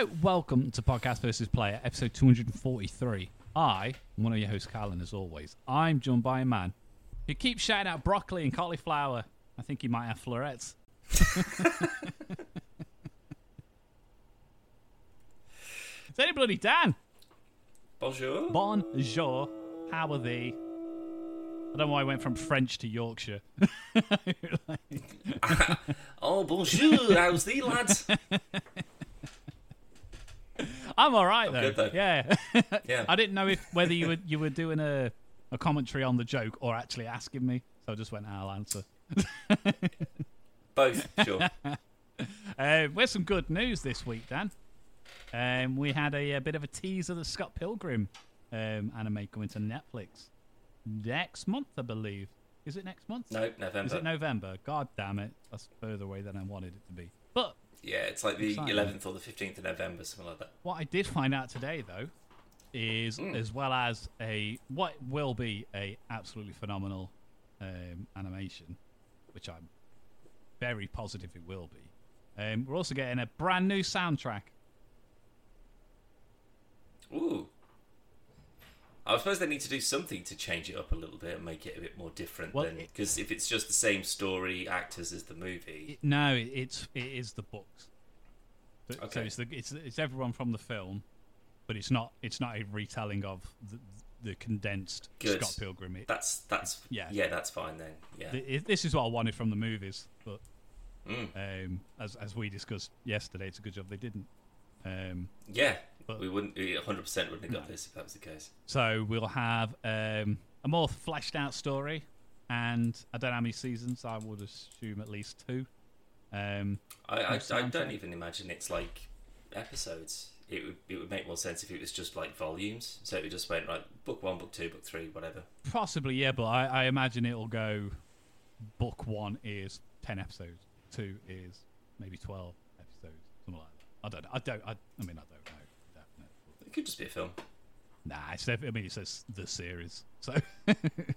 Hello, welcome to Podcast versus Player, episode 243. I, am one of your hosts, Callan, as always. I'm joined by a man who keeps shouting out broccoli and cauliflower. I think he might have florets. it's any bloody Dan. Bonjour. Bonjour. How are thee? I don't know why I went from French to Yorkshire. oh, bonjour. How's the lads? I'm all right though. good, though. Yeah. Yeah. I didn't know if whether you were you were doing a, a commentary on the joke or actually asking me, so I just went, "I'll answer." Both, sure. Uh, there's some good news this week, Dan. Um, we had a, a bit of a teaser of the Scott Pilgrim um, anime coming to Netflix next month, I believe. Is it next month? No, November. Is it November? God damn it! That's further away than I wanted it to be. But Yeah, it's like the Exciting. 11th or the 15th of November, something like that. What I did find out today, though, is Hmm. as well as a what will be a absolutely phenomenal um, animation, which I'm very positive it will be. Um, we're also getting a brand new soundtrack. Ooh. I suppose they need to do something to change it up a little bit and make it a bit more different Well, than it- because if it's just the same story, actors as the movie. It, no, it, it's it is the books. So, so it's the it's it's everyone from the film, but it's not it's not a retelling of the, the condensed Good. Scott Pilgrim. It, That's that's Yeah. yeah, that's fine then. Yeah. th- it- this is what I wanted from the movies, but Mm. um, as as we discussed yesterday, it's a good job they didn't. Um, Yeah. But- we wouldn't we 100% wouldn't have got No. this if that was the case. so we'll have um, a more fleshed out story, and I don't know how many seasons. I would assume at least two. Um, I, I, I don't even imagine it's like episodes. It would it would make more sense if it was just like volumes. So it just went like book one, book two, book three, whatever. possibly, yeah, but I, I imagine it'll go. Book one is ten episodes. Two is maybe twelve episodes, something like that. I don't. know. I don't. I, I mean, I don't know. It could just be a film. Nah, it's def- I mean, it says the series, so I think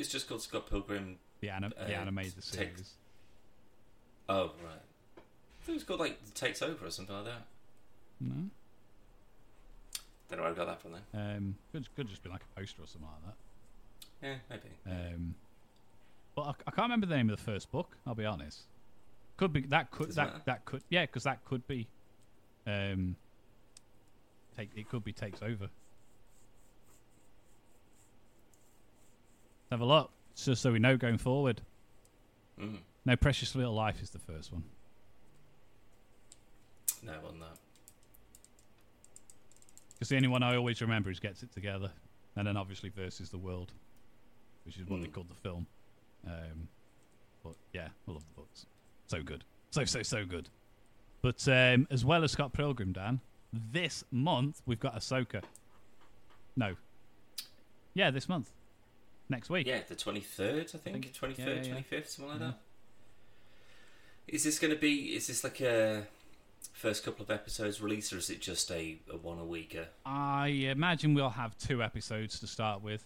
it's just called Scott Pilgrim. the anim- the Uh, animated take- series. Oh right. I think it was called like Takes Over or something like that. No. Don't know where I got that from then. Um, could could just be like a poster or something like that. Yeah, maybe. Um, but I, I can't remember the name of the first book. I'll be honest. Could be that could Doesn't that matter. that could yeah, because that could be. Um, take it could be takes over. Have a look, just so we know going forward. Mm. No precious little life is the first one. No, it wasn't that. Because the only one I always remember is Gets It Together. And then obviously Versus the World, which is what they Mm. called the film. Um, but yeah, I love the books. So good. So, so, so good. But um, as well as Scott Pilgrim, Dan, this month we've got Ahsoka. No. Yeah, this month. Next week. Yeah, the twenty third, I think. I think- Twenty yeah, third, yeah, yeah. twenty fifth, something like that. Is this going to be? Is this like a first couple of episodes release, or is it just a, a one a weeker? I imagine we'll have two episodes to start with,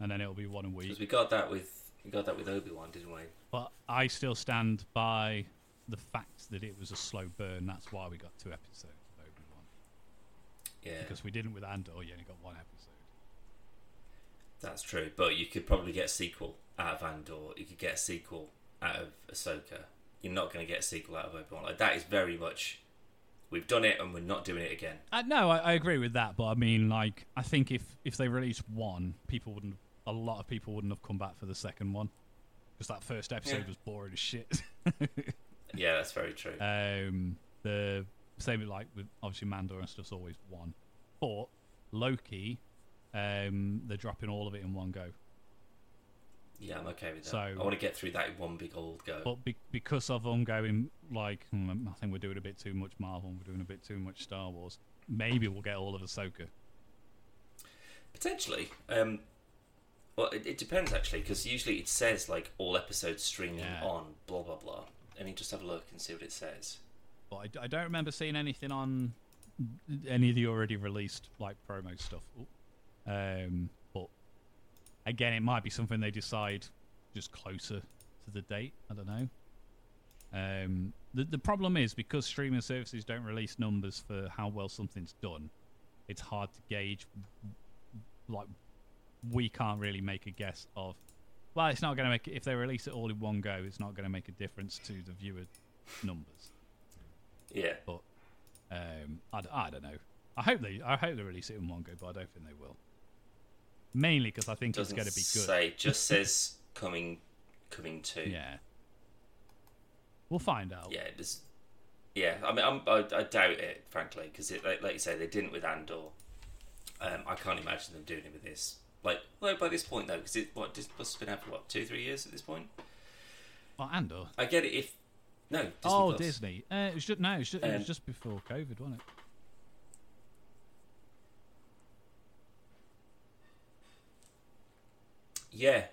and then it'll be one a week. Because we got that with we got that with Obi Wan, didn't we? But I still stand by the fact that it was a slow burn. That's why we got two episodes of Obi Wan. Yeah, Because we didn't with Andor, you only got one episode. that's true. But you could probably get a sequel out of Andor. You could get a sequel out of Ahsoka. You're not going to get a sequel out of Obi Wan. Like that is very much. We've done it, and we're not doing it again. Uh, no, I, I agree with that, but I mean, like, I think if if they released one, people wouldn't. A lot of people wouldn't have come back for the second one because that first episode Yeah. was boring as shit. Yeah, that's very true. um, the same with like with obviously Mandor and stuff's always one, but Loki, um, they're dropping all of it in one go. yeah, I'm okay with that. so- I want to get through that in one big old go. But be- because of ongoing, like, hmm, I think we're doing a bit too much Marvel, and we're doing a bit too much Star Wars. Maybe we'll get all of Ahsoka. Potentially. Um, well, it, it depends actually, because usually it says like all episodes streaming Yeah. on blah blah blah. Let me just have a look and see what it says. But I, I don't remember seeing anything on any of the already released like promo stuff. Um, but again, it might be something they decide just closer to the date. I don't know. Um, the the problem is because streaming services don't release numbers for how well something's done. It's hard to gauge. Like, we can't really make a guess of. Well, it's not going to make if they release it all in one go. It's not going to make a difference to the viewer numbers. Yeah. But um, I, I don't know. I hope they I hope they release it in one go, but I don't think they will. Mainly because I think Doesn't it's going to be good. say. Just says coming, coming to. Yeah. We'll find out. Yeah. There's, yeah. I mean, I'm, I, I doubt it, frankly, because like, like you say, they didn't with Andor. Um, I can't imagine them doing it with this. Like, well, by this point though, because it what just must have been out for what two, three years at this point. Oh, Andor. I get it if no. Disney oh, Plus. Disney. Uh, it was just, no, it was just, it was Um, just before COVID, wasn't it? Yeah,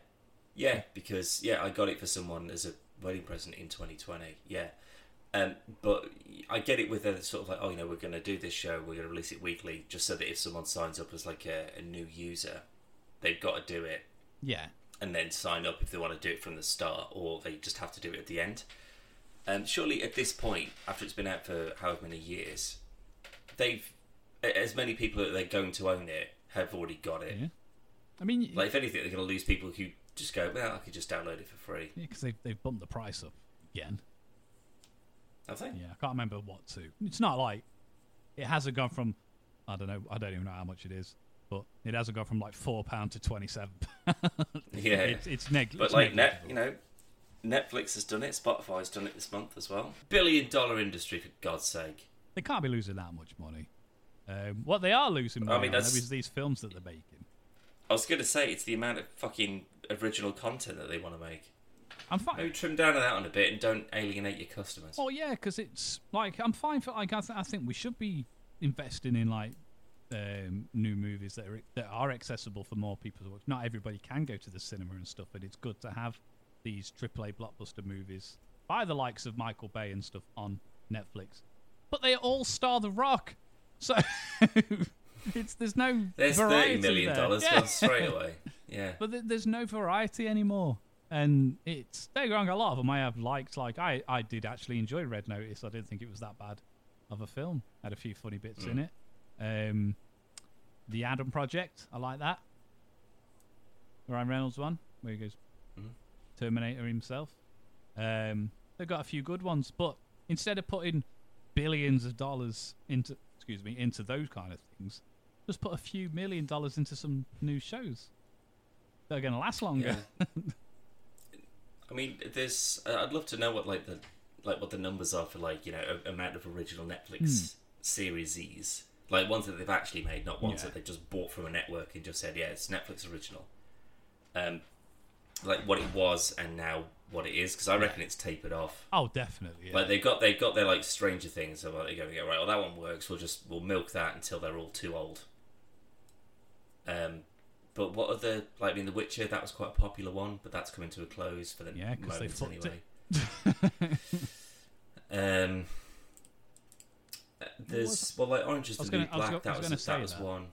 yeah, because yeah, I got it for someone as a wedding present in 2020. Yeah, um, but I get it with a sort of like, oh, you know, we're going to do this show, we're going to release it weekly, just so that if someone signs up as like a, a new user, they've got to do it Yeah. and then sign up if they want to do it from the start, or they just have to do it at the end. Um, surely at this point, after it's been out for however many years, they've as many people that they're going to own it have already got it. Yeah. I mean, Like if anything, they're going to lose people who just go, well, I could just download it for free. Yeah, because they've, they've bumped the price up again. Have they? Yeah, I can't remember what to. It's not like it hasn't gone from I don't know. I don't even know how much it is, but it hasn't gone from like four pound to twenty seven. Yeah. it's it's neg- but it's like net, you know, Netflix has done it. Spotify's done it this month as well. Billion dollar industry for God's sake. they can't be losing that much money. Um, what they are losing money I mean, on that's- is these films that they're making. I was going to say it's the amount of fucking original content that they want to make. I'm fine. Maybe trim down on that on a bit and don't alienate your customers. Oh yeah, because it's like I'm fine for like I, th- I think we should be investing in like um, new movies that are that are accessible for more people to watch. Not everybody can go to the cinema and stuff, but it's good to have these AAA blockbuster movies by the likes of Michael Bay and stuff on Netflix. But they all star The Rock, so it's there's no There's variety thirty million dollars Yeah. straight away. Yeah. But th- there's no variety anymore. And it's don't get wrong, a lot of them I have liked. Like I, I did actually enjoy Red Notice. I didn't think it was that bad of a film. Had a few funny bits in Mm. it. Um, the Adam Project, I like that. Ryan Reynolds one where he goes. Terminator himself. Um, they've got a few good ones, but instead of putting billions of dollars into, excuse me, into those kind of things, just put a few million dollars into some new shows. They're going to last longer. Yeah. I mean, there's. uh, I'd love to know what like the like what the numbers are for like you know a, amount of original Netflix Hmm. series, like ones that they've actually made, not ones Yeah. that they just bought from a network and just said, yeah, it's Netflix original. Um, like what it was and now what it is, because I reckon it's tapered off. Oh, definitely. Yeah. Like they've got they've got their like Stranger Things, so like, they're going to go right. Well, that one works. We'll just we'll milk that until they're all too old. Um, but what other like I mean, The Witcher that was quite a popular one, but that's coming to a close for the Yeah, 'cause they moment fucked anyway. um, uh, there's was- well like Orange is the New gonna- I was Black. go- that was was gonna that was one.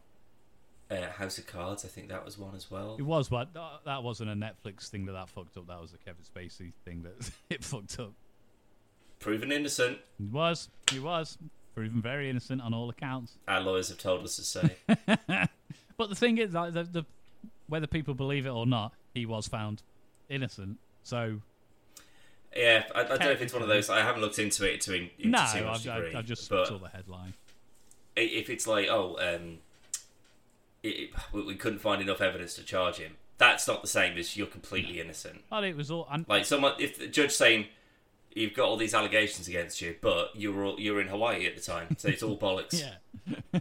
Uh, House of Cards, I think that was one as well. it was, but th- that wasn't a Netflix thing that that fucked up. That was a Kevin Spacey thing that it fucked up. Proven innocent. He was. He was. Proven very innocent on all accounts. Our lawyers have told us to say. But the thing is, like, the, the, whether people believe it or not, he was found innocent. So Yeah, I, I don't know if it's one of those. I haven't looked into it to in, into no, too much I've, degree. I, I just but saw the headline. if it's like, oh, um, it, we couldn't find enough evidence to charge him, that's not the same as you're completely innocent. But it was all. Like someone, if the judge saying you've got all these allegations against you, but you were all, you were in Hawaii at the time, so it's all bollocks. yeah.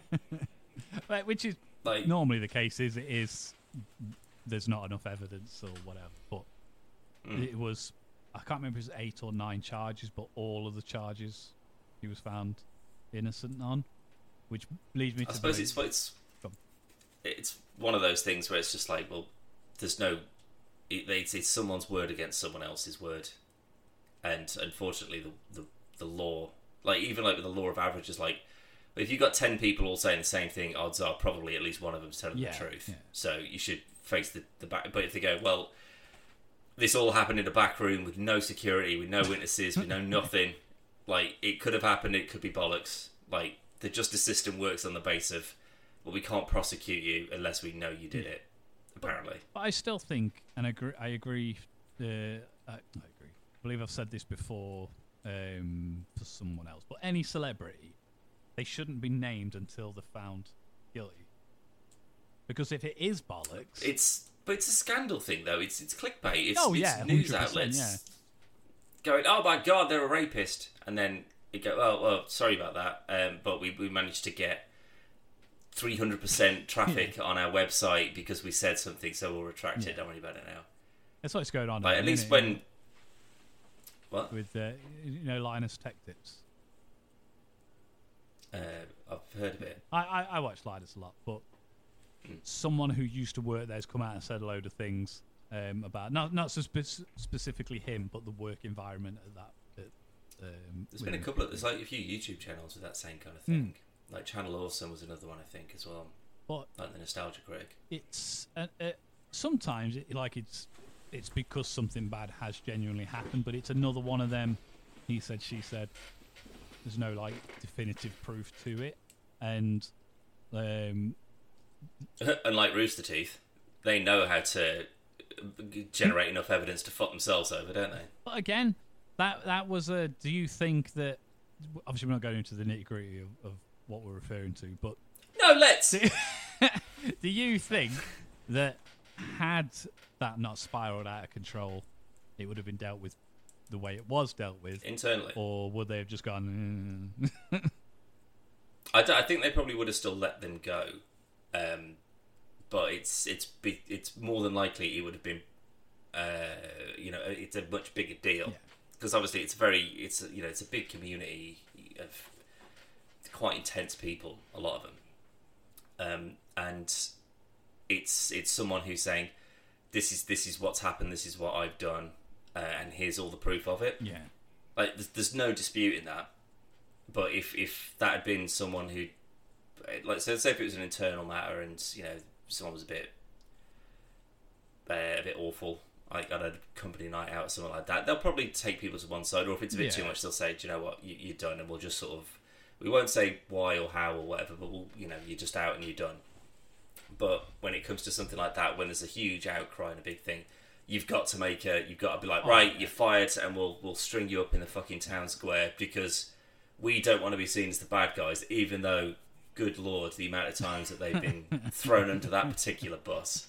Like, Which is Like, normally the case. Is it is there's not enough evidence or whatever. But Mm. it was. I can't remember if it was eight or nine charges, but all of the charges he was found innocent on, which leads me I to suppose believe- it's it's. It's one of those things where it's just like, well, there's no, it, it's, it's someone's word against someone else's word, and unfortunately, the the, the law, like even like with the law of averages, like if you've got ten people all saying the same thing, odds are probably at least one of them's telling Yeah, the truth. yeah. So you should face the the back. But if they go, well, this all happened in a back room with no security, with no witnesses, with no nothing. Like it could have happened. It could be bollocks. Like the justice system works on the base of, well, we can't prosecute you unless we know you did it. Apparently, But I still think, and I agree. I agree. Uh, I, I agree. I believe I've said this before um, for someone else. But any celebrity, they shouldn't be named until they're found guilty. Because if it is bollocks, it's but it's a scandal thing though. It's it's clickbait. It's, Oh, it's yeah, news outlets yeah. going, oh my god, they're a rapist, and then it go, oh well, sorry about that, um, but we we managed to get. 300% traffic on our website because we said something, so we'll retract it. Don't worry about it now. that's what's going on. Like, at least when. What? with uh, you know Linus Tech Tips. Uh, I've heard of it. I, I, I watch Linus a lot, but someone who used to work there has come out and said a load of things um, about not not so spe- specifically him, but the work environment at that. At, um, There's been a couple of there's like a few YouTube channels with that same kind of thing. Like Channel Awesome was another one I think as well. But Like the Nostalgia Critic. it's uh, uh, sometimes it, like it's it's because something bad has genuinely happened, but it's another one of them. He said, she said. There's no like definitive proof to it, and um, Unlike Rooster Teeth, they know how to generate enough evidence to fuck themselves over, don't they? But again, that that was a. Do you think that? Obviously, we're not going into the nitty gritty of, of what we're referring to, but No, let's. do you think that had that not spiraled out of control, it would have been dealt with the way it was dealt with, Internally, or would they have just gone? "Mm." I, d- I think they probably would have still let them go, um, but it's it's be- it's more than likely it would have been, uh, you know, it's a much bigger deal Yeah. because obviously it's very it's you know it's a big community of quite intense people, a lot of them, um, and it's it's someone who's saying this is this is what's happened, this is what I've done, uh, and here's all the proof of it. yeah, Like, there's, there's no in that. But if if that had been someone who, like, so say if it was an internal matter and you know someone was a bit, uh, a bit awful, like at a company night out or something like that, they'll probably take people to one side. Or if it's a bit too much, they'll say, "Do you know what, you, you're done," and we'll just sort of, we won't say why or how or whatever, but we'll, you know, you're just out and you're done. But when it comes to something like that, when there's a huge outcry and a big thing, you've got to make a, you've got to be like, Oh, right, yeah. you're fired, and we'll we'll string you up in the fucking town square because we don't want to be seen as the bad guys, even though, good lord, the amount of times that they've been thrown under that particular bus,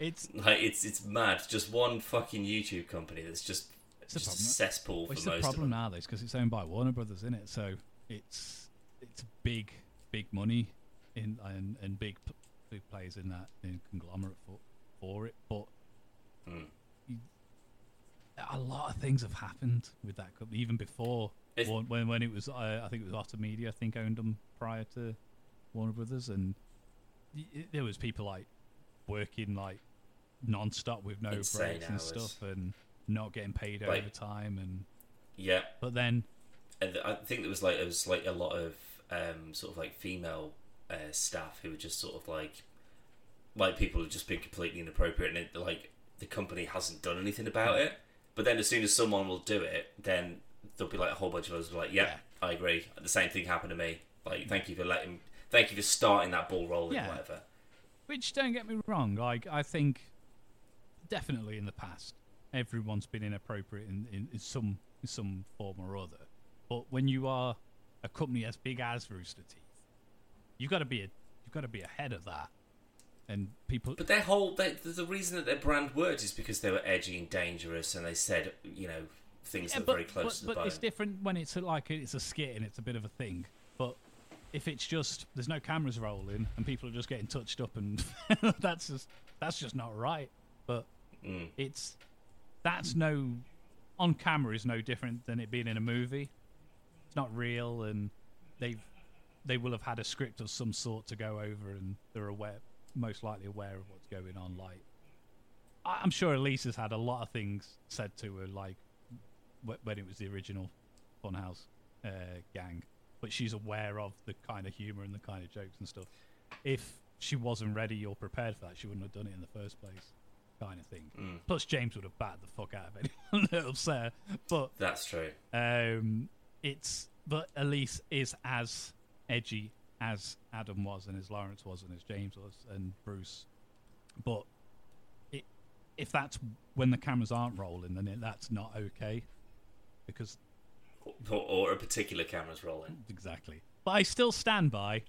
it's like it's it's mad. Just one fucking YouTube company that's just It's just a cesspool for the most of problem them. nowadays because it's owned by Warner Brothers, isn't it? So it's it's big big money in and and big big players in that in conglomerate for for it, but Mm. a lot of things have happened with that company even before It's- when when it was uh, I think it was Otter Media I think owned them prior to Warner Brothers and y- there was people like working like non-stop with no breaks and stuff and not getting paid Like- overtime and Yeah, but then and I think there was like it was like a lot of um, sort of like female uh, staff who were just sort of like like people have just been completely inappropriate and it, like the company hasn't done anything about it. But then as soon as someone will do it, then there'll be like a whole bunch of us like, yeah, Yeah. I agree. The same thing happened to me. Like, thank you for letting, thank you for starting that ball rolling, Yeah. whatever. Which don't get me wrong, like I think definitely in the past everyone's been inappropriate in, in, in some in some form or other. But when you are a company as big as Rooster Teeth, you've got to be a, you've got to be ahead of that. And people, But their whole, they, the reason that their brand worked is because they were edgy and dangerous, and they said, you know, things Yeah, that but, were very close but, to the but bone. it's different when it's like it's a skit and it's a bit of a thing. But if it's just there's no cameras rolling and people are just getting touched up and that's just that's just not right. But Mm. it's that's no on camera is no different than it being in a movie. Not real, and they've they will have had a script of some sort to go over, and they're aware, most likely aware of what's going on. Like I'm sure Elyse has had a lot of things said to her, like when it was the original Funhouse uh, gang, but she's aware of the kind of humor and the kind of jokes and stuff. If she wasn't ready or prepared for that, she wouldn't have done it in the first place. kind of thing. Mm. Plus, James would have batted the fuck out of anyone that was there. But That's true. um, it's but Elyse is as edgy as Adam was, and as Lawrence was, and as James was, and Bruce. But it, if that's when the cameras aren't rolling, then it, that's not okay, because Or, or a particular camera's rolling. exactly. But I still stand by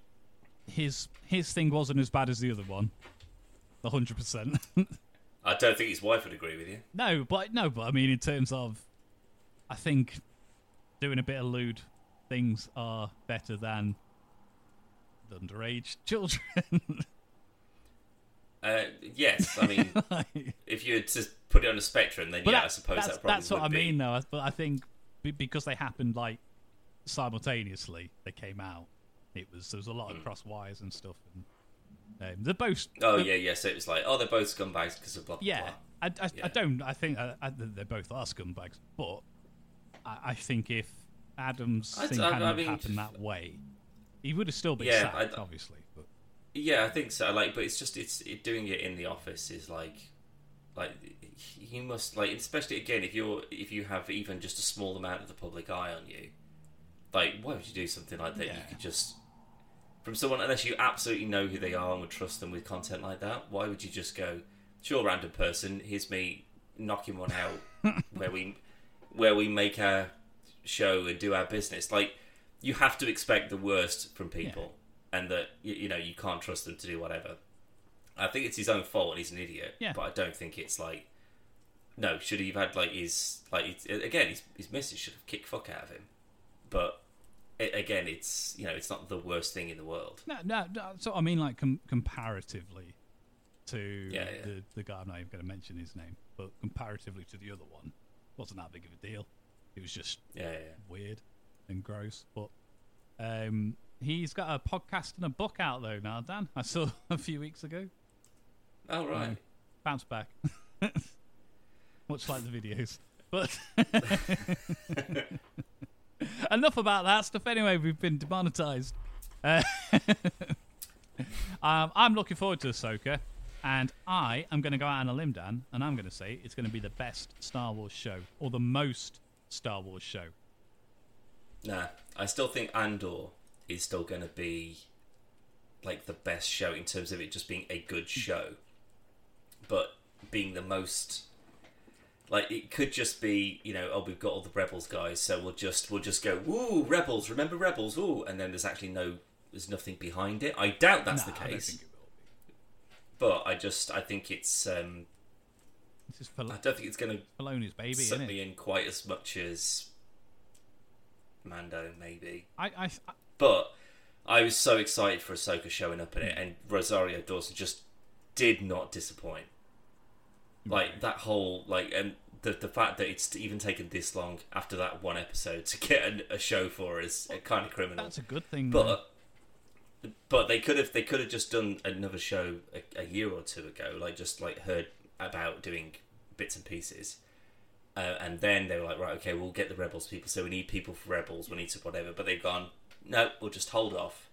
his his thing wasn't as bad as the other one, hundred percent. I don't think his wife would agree with you. No, but no, but I mean, in terms of, I think doing a bit of lewd things are better than underage children. Uh, yes, I mean, Like- if you had to put it on a spectrum, then yeah, that- I suppose that's, that probably that's what I be. mean, though. But I think because they happened like simultaneously, they came out. It was there was a lot of cross wires and stuff, and um, they're both. Hmm. Oh they're- yeah, yeah. So it was like, oh, they're both scumbags because of blah blah Yeah, blah. I, I, Yeah. I don't. I think I, I, they both are scumbags, but I, I think if Adam's I- thing I- hadn't I mean- happened that way, he would have still been Yeah, sacked, I- obviously. But Yeah, I think so. Like, but it's just it's it, doing it in the office is like, like you must like, especially again if you're if you have even just a small amount of the public eye on you, like why would you do something like that? You could just from someone unless you absolutely know who they are and would trust them with content like that. Why would you just go, sure, random person, here's me knocking one out where we where we make our show and do our business. Like you have to expect the worst from people, and that you, you know you can't trust them to do whatever. I think it's his own fault and he's an idiot. Yeah. But I don't think it's like no. Should he have had like his like it's, again his his missus should have kicked fuck out of him, but. It, again, it's you know it's not the worst thing in the world. no, no, no. So I mean, like com- comparatively to Yeah, yeah. the the guy I'm not even going to mention his name, but comparatively to the other one, wasn't that big of a deal. It was just Yeah, yeah. weird and gross. But um, he's got a podcast and a book out though now, Dan. I saw a few weeks ago. Oh right. Bounce back, much like the videos. But enough about that stuff. Anyway, we've been demonetized. Uh, um, I'm looking forward to Ahsoka, and I am going to go out on a limb, Dan, and I'm going to say it's going to be the best Star Wars show, or the most Star Wars show. Nah, I still think Andor is still going to be like the best show in terms of it just being a good show, but being the most like it could just be you know oh we've got all the rebels guys so we'll just we'll just go woo rebels remember rebels? Woo and then there's actually no there's nothing behind it. I doubt that's Nah, the I don't case think it will be. But I just I think it's um This is I don't think it's going to Filoni's baby, suck isn't it? me in quite as much as Mando maybe I, I, I, But I was so excited for Ahsoka showing up in it, and Rosario Dawson just did not disappoint. Like that whole like, and the the fact that it's even taken this long after that one episode to get an, a show for is kind of criminal. that's a good thing. though. But they could have they could have just done another show a, a year or two ago, like just like heard about doing bits and pieces. Uh, and then they were like, right, okay, we'll get the Rebels people. So we need people for Rebels. We need to whatever. But they've gone, no, we'll just hold off,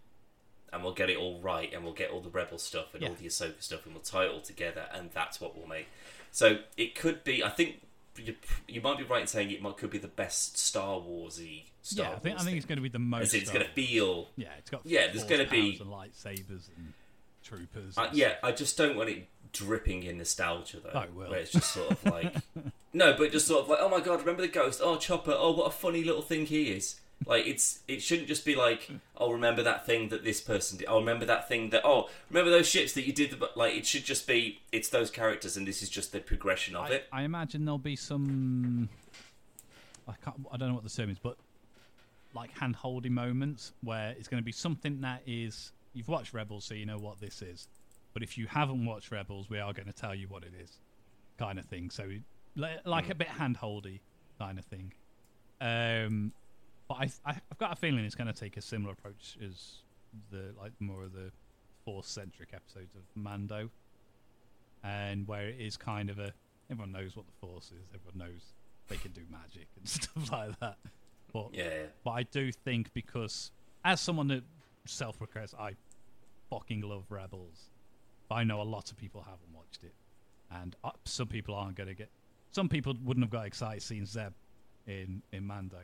and we'll get it all right, and we'll get all the Rebel stuff and all the Ahsoka stuff, and we'll tie it all together, and that's what we'll make. So it could be. I think you, you might be right in saying it might could be the best Star Warsy Star yeah, I think I think it's going to be the most. As it's going to feel Yeah, it's got Yeah, there's gonna be- and lightsabers and troopers. Uh, and yeah, I just don't want it dripping in nostalgia though. Oh, it will. Where it's just sort of like no, but just sort of like oh my god, remember the ghost? Oh Chopper, oh what a funny little thing he is. Like it's it shouldn't just be like oh remember that thing that this person did. Oh remember that thing that oh remember those ships that you did. But like it should just be it's those characters and this is just the progression of I, it. I imagine there'll be some. I can't. I don't know what the term is, but like hand holding moments where it's going to be something that is you've watched Rebels, so you know what this is. But if you haven't watched Rebels, we are going to tell you what it is, kind of thing. So li- like a bit hand holdy kind of thing. Um, but I, I I've got a feeling it's going to take a similar approach as the like more of the force centric episodes of Mando, and where it is kind of a everyone knows what the force is, everyone knows they can do magic and stuff like that. But Yeah, yeah. but I do think because as someone that self regrets, I fucking love Rebels. But I know a lot of people haven't watched it, and uh, some people aren't going to get. Some people wouldn't have got excited seeing Zeb in in Mando.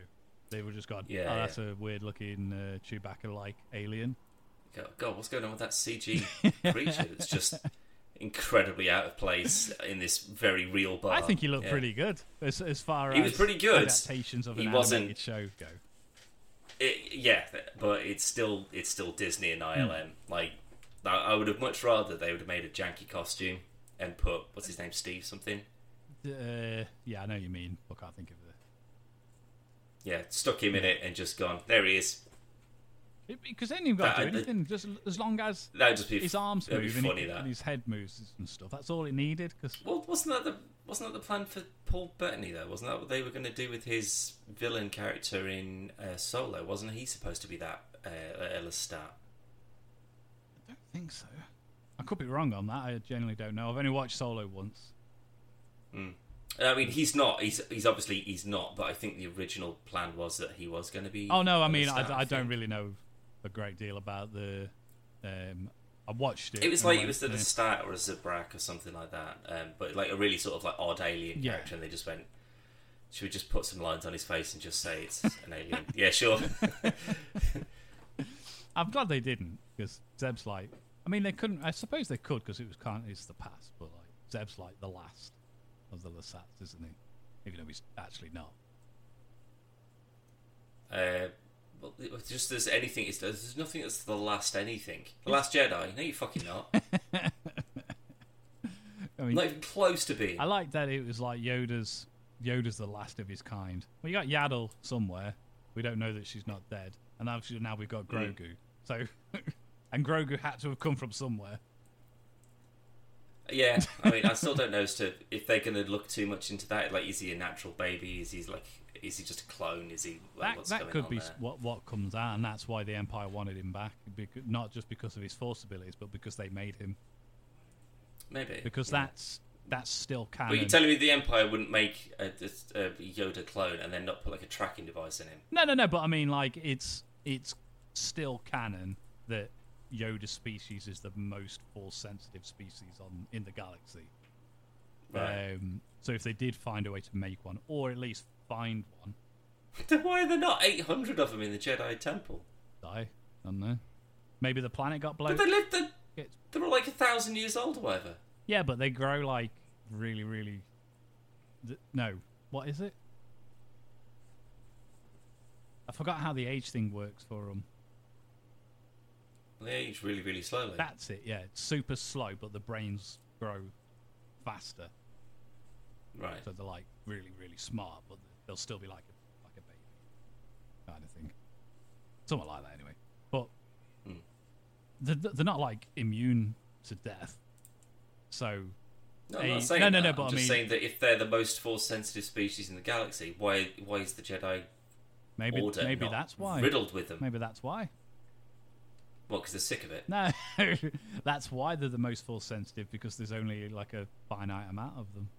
They would just gone, Yeah, "Oh, yeah. that's a weird looking uh, Chewbacca-like alien." God, God, what's going on with that CG creature? It's just incredibly out of place in this very real bar. I think he looked Yeah. pretty good as as far He as was pretty good. adaptations of He an wasn't- animated show go. It, yeah, but it's still it's still Disney and ILM. Hmm. Like, I, would have much rather they would have made a janky costume and put what's his name, Steve something. Uh, yeah, I know what you mean. But I can't think of Yeah, stuck him in it and just gone. There he is. Because then you've got to do anything. Just as long as That be his arms move and, he- that. and his head moves and stuff. That's all it needed. Because Well, wasn't that the wasn't that the plan for Paul Bettany though? Wasn't that what they were going to do with his villain character in uh, Solo? Wasn't he supposed to be that uh, Lasat? I don't think so. I could be wrong on that. I genuinely don't know. I've only watched Solo once. I mean, he's not. He's he's obviously he's not. But I think the original plan was that he was going to be. Oh no, I mean, I, I don't really know a great deal about the. Um, I watched it. It was like it was the eh. Lasat or a Zabrak or something like that. Um, but like a really sort of like odd alien Yeah. character, and they just went. Should we just put some lines on his face and just say it's an alien? yeah, sure. I'm glad they didn't because Zeb's like. I mean, they couldn't. I suppose they could because it was kind. It's the past, but like Zeb's like the last of the Lasats, isn't he? Even though he's actually not. Uh, well, just there's anything. It's, there's nothing that's the last anything. The last Jedi? No, you fucking not. I mean, not even close to being. I like that it was like Yoda's. Yoda's the last of his kind. Well, you got Yaddle somewhere. We don't know that she's not dead, and now we've got Mm. Grogu. So, and Grogu had to have come from somewhere. Yeah, I mean, I still don't know as to if they're going to look too much into that. Like, is he a natural baby? Is he like, is he just a clone? Is he? Like, that what's that going could on be there? what what comes out, and that's why the Empire wanted him back, because, not just because of his force abilities, but because they made him. Maybe Because yeah. that's that's still canon. But you're telling me the Empire wouldn't make a, a, a Yoda clone and then not put like a tracking device in him? no, no, no. But I mean, like it's it's still canon that Yoda species is the most force sensitive species on in the galaxy. Right. Um, so if they did find a way to make one, or at least find one, then why are there not 800 of them in the Jedi Temple? die. I don't know. Maybe the planet got blown. But they lived. The, they were like a thousand years old or whatever. Yeah, but they grow like really, really. th- No, what is it? I forgot how the age thing works for them. They age really, really slowly. That's it. Yeah, it's super slow, but the brains grow faster, right. so they're like really, really smart, but they'll still be like a like a baby, kind of thing. Something like that, anyway. But Hmm. they're, they're not like immune to death, so No, I'm not saying no, no, that. no, but I'm I just mean- saying that if they're the most force-sensitive species in the galaxy, why why is the Jedi maybe Order maybe not that's why. riddled with them? Maybe that's why. Well, because they're sick of it. No, that's why they're the most force sensitive because there's only like a finite amount of them.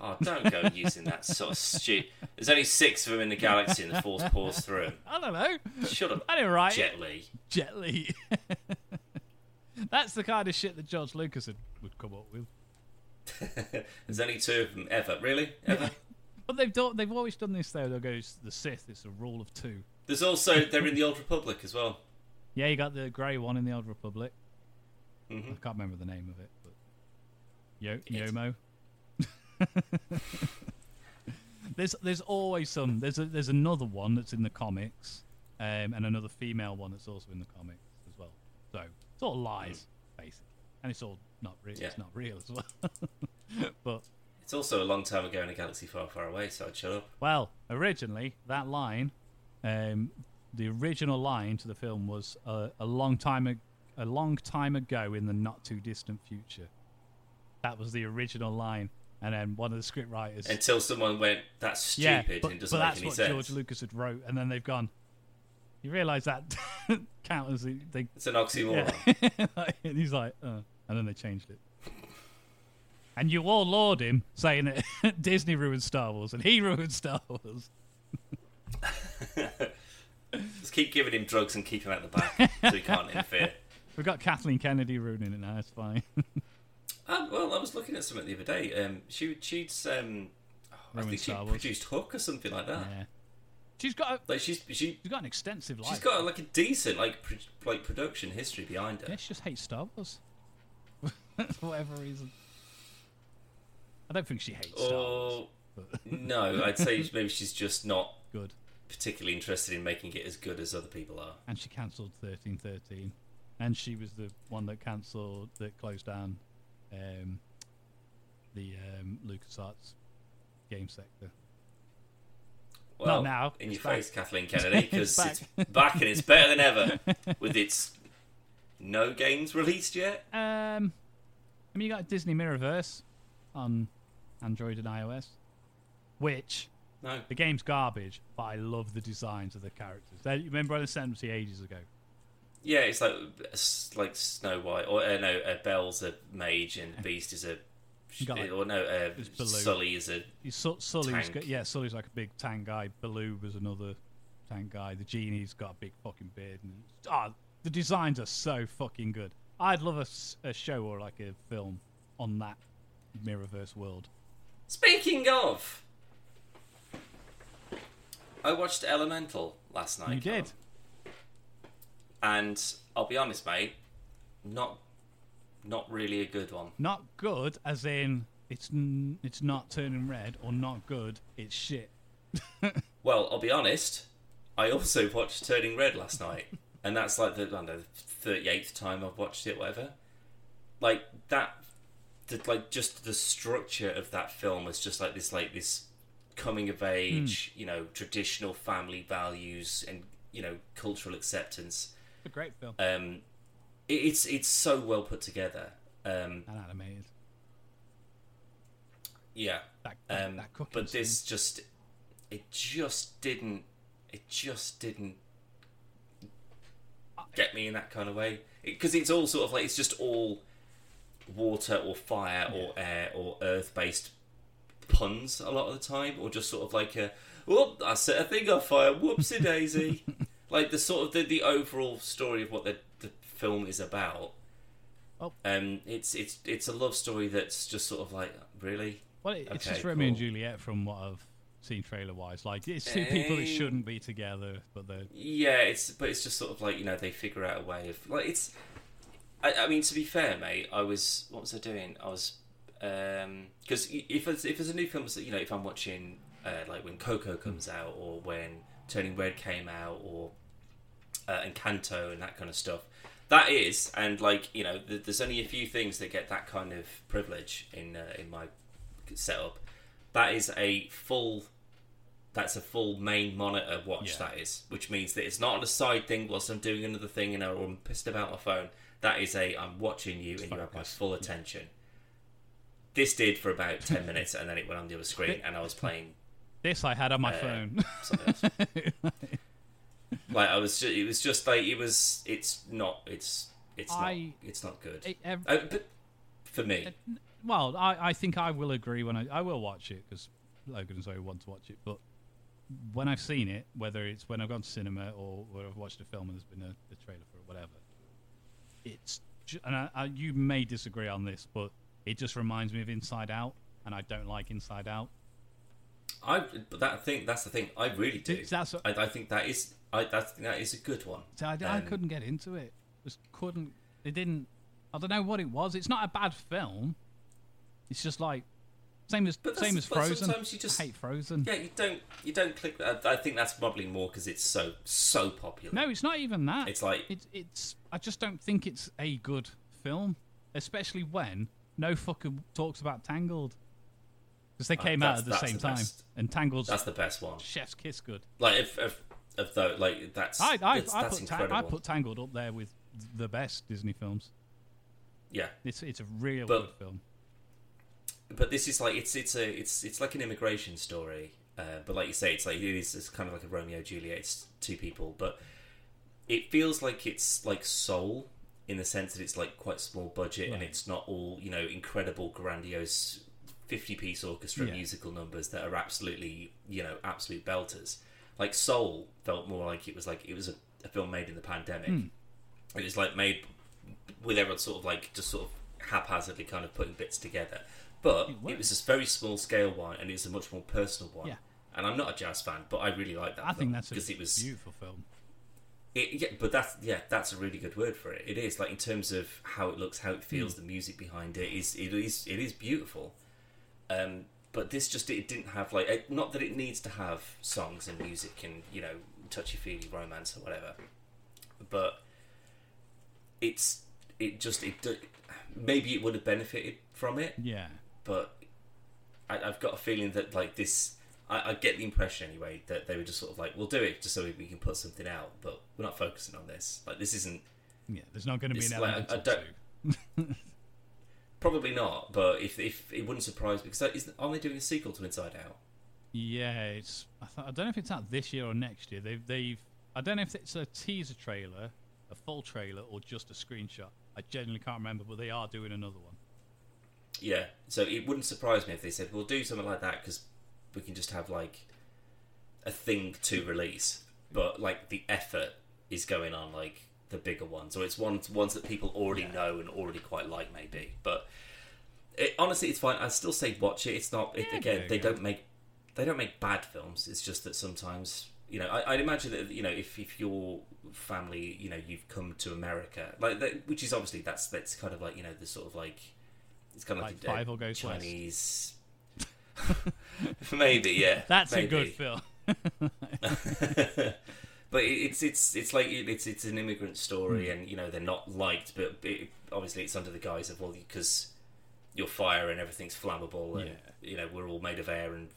Oh, don't go using that sort of stupid. There's only six of them in the galaxy, and the Force pours through 'em. I don't know. Shut up, I didn't write Jet Li. Jet Li. that's the kind of shit that George Lucas had, would come up with. There's only two of them ever. Really? Ever? But they've done, they've always done this though. They'll go the Sith. It's a rule of two. There's also they're in the Old Republic as well. Yeah, you got the grey one in the Old Republic. hmm I can't remember the name of it, but Yo Yomo. there's there's always some. There's a, there's another one that's in the comics, um, and another female one that's also in the comics as well. So it's all lies, basically, and it's all not real. Yeah. It's not real as well. but It's also a long time ago in a galaxy far, far away. So I'd shut up. well, originally that line, um, the original line to the film was uh, a long time ag- a long time ago in the not too distant future. That was the original line, and then one of the script writers. Until someone went, "That's yeah, stupid but, and doesn't but make that's any what sense." George Lucas had wrote, and then they've gone. You realise that count as the, they. It's an oxymoron. Yeah. and he's like, uh, and then they changed it. And you all laud him, saying that Disney ruined Star Wars, and he ruined Star Wars. Just keep giving him drugs and keep him out the back so he can't interfere. We've got Kathleen Kennedy ruining it now. It's fine. Uh, well, I was looking at something the other day. Um, she she'd um, oh, I think she produced Hook or something like that. Yeah. She's got a, Like she's she she's got an extensive life. she's got like a decent like pro- like production history behind her. Yeah, she just hates Star Wars. For whatever reason. I don't think she hates Star Wars. No, I'd say maybe she's just not Good. Particularly interested in making it as good as other people are. And she cancelled 1313. And she was the one that cancelled, that closed down um, the um, LucasArts game sector. Well, now, in it's your back. face, Kathleen Kennedy, because It's it's back and it's better than ever with its no games released yet. Um, I mean, you got Disney Mirrorverse on Android and iOS, which No, the game's garbage, but I love the designs of the characters. They, you remember I sent them to you ages ago? yeah, it's like it's like Snow White, or uh, no, uh, Belle's a mage and Beast is a, like, or no, uh, Sully is a. Su- Sully's Tank. got, yeah, Sully's like a big tank guy. Baloo was another tank guy. The genie's got a big fucking beard. And ah, the designs are so fucking good. I'd love a, a show or like a film on that Mirrorverse world. Speaking of, I watched Elemental last night. you did. and I'll be honest, mate, not not really a good one. Not good, as in it's n- it's not turning red, or not good, it's shit. Well, I'll be honest. I also watched Turning Red last night, and that's like the I don't know thirty eighth time I've watched it. Whatever. Like that, the, like just the structure of that film was just like this, like this coming of age, you know, traditional family values and you know cultural acceptance. It's a great film Um, it, it's it's so well put together. Um, and animated. yeah, That, that, Um, that but scene. this just it just didn't it just didn't get me in that kind of way because it's all sort of like it's just all water or fire or air or earth based puns a lot of the time or just sort of like a whoop I set a thing on fire whoopsie daisy like the sort of the, the overall story of what the, the film is about Oh. um it's it's it's a love story that's just sort of like really Well, it, it's Okay, just Romeo and. Juliet from what I've seen trailer wise. Like it's two people that Eh. shouldn't be together, but they're Yeah, it's but it's just sort of like you know they figure out a way of like it's. I, I mean, to be fair, mate, I was what was I doing? I was because if there's, if there's a new film, you know, if I'm watching uh, like when Coco comes out or when Turning Red came out or uh, Encanto and that kind of stuff. That is, and like you know, th- there's only a few things that get that kind of privilege in uh, in my setup. That is a full. That's a full main monitor watch. Yeah. That is, which means that it's not a side thing whilst I'm doing another thing and I'm pissed about my phone. That is a I'm watching you and you have my full attention. This did for about ten minutes and then it went on the other screen and I was playing this I had on my Uh, phone. like I was, just, it was just like it was. It's not. It's it's I- not. It's not good. It- ev- Uh, but for me, well, I, I think I will agree when I I will watch it because Logan and Zoe want to watch it, but when I've seen it, whether it's when I've gone to cinema or where I've watched a film and there's been a, a trailer for it, whatever, it's and I, I, you may disagree on this, but it just reminds me of Inside Out, and I don't like Inside Out. I. But that thing. That's the thing. I really do. That's what- I, I think that is. I that that is a good one. So I, I Um, couldn't get into it. Just couldn't. It didn't. I don't know what it was. It's not a bad film. It's just like same as same as Frozen. sometimes you just- I hate Frozen. Yeah, you don't. You don't click. that. I think that's probably more because it's so so popular. No, it's not even that. It's like- it's it's. I just don't think it's a good film, especially when no fucking talks about Tangled because they Uh, came out at the same the time, best. and Tangled's That's the best one. chef's kiss good. Like if if if though like that's I I, that's, I that's put Ta- incredible. I put Tangled up there with the best Disney films. yeah, It's it's a real But- good film. but this is like it's it's a it's it's like an immigration story. Uh, but like you say, it's like it is it's kind of like a Romeo Juliet. It's two people, but it feels like it's like Soul in the sense that it's like quite small budget and it's not all you know incredible, grandiose fifty piece orchestra Yeah. musical numbers that are absolutely you know absolute belters. Like Soul felt more like it was like it was a, a film made in the pandemic. Hmm. It was like made with everyone sort of like just sort of haphazardly kind of putting bits together. But It it, was a very small scale one, and it's a much more personal one. Yeah. And I'm not a jazz fan, but I really like that. I think that's a because it was beautiful film. It, yeah, but that's yeah, that's a really good word for it. It is like in terms of how it looks, how it feels, Hmm. the music behind it is it is it is beautiful. Um, but this just it didn't have like it- not that it needs to have songs and music and you know touchy feely romance or whatever, but it's it just it maybe it would have benefited from it, Yeah. but I, I've got a feeling that like this. I, I get the impression anyway that they were just sort of like, we'll do it just so we can put something out, but we're not focusing on this. Like this isn't Yeah. There's not going to be an like, element I- I don't- probably not. But if if it wouldn't surprise me because isn't, aren't they doing a sequel to Inside Out? Yeah, it's. I, th- I don't know if it's out this year or next year. They've. They've. I don't know if it's a teaser trailer, a full trailer, or just a screenshot. I genuinely can't remember, but they are doing another one. Yeah. So it wouldn't surprise me if they said we'll do something like that because we can just have like a thing to release, but like the effort is going on like the bigger ones, or it's ones ones that people already Yeah. know and already quite like maybe. But it, honestly, it's fine. I still say watch it. It's not it, Yeah, again. they yeah. don't make they don't make bad films. It's just that sometimes you know I, I'd imagine that you know if if your family you know you've come to America like that, which is obviously that's that's kind of like you know the sort of like it's kind of like, Like a- a Fievel Goes West. Maybe yeah. That's maybe. a good film. but it's it's it's like it's it's an immigrant story, Hmm. and you know they're not liked, but it, obviously it's under the guise of well because you're fire and everything's flammable, and Yeah. you know we're all made of air and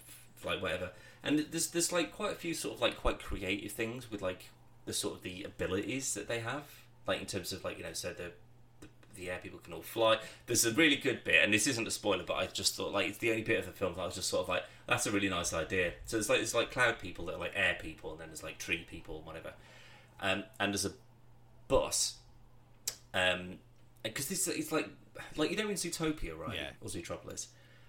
like whatever. And there's there's like quite a few sort of like quite creative things with like the sort of the abilities that they have, like in terms of like you know so the the, air people can all fly. There's a really good bit, and this isn't a spoiler, but I just thought like it's the only bit of the film that I was just sort of like that's a really nice idea. So it's like it's like cloud people that are like air people, and then there's like tree people, and whatever. Um, and there's a bus, um, because this it's like like you know in Zootopia, right? Yeah. Or Zootropolis,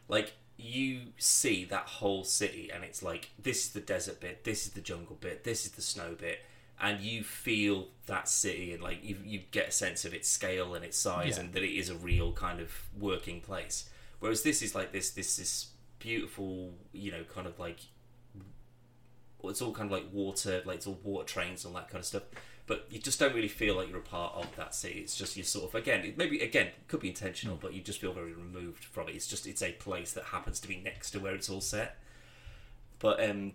like you see that whole city, and it's like this is the desert bit, this is the jungle bit, this is the snow bit. And you feel that city, and like you, you get a sense of its scale and its size, Yeah. and that it is a real kind of working place. Whereas this is like this, this, this beautiful, you know, kind of like it's all kind of like water, like it's all water trains and all that kind of stuff. But you just don't really feel like you're a part of that city. It's just you're sort of again, it maybe again it could be intentional, but you just feel very removed from it. It's just it's a place that happens to be next to where it's all set. But um,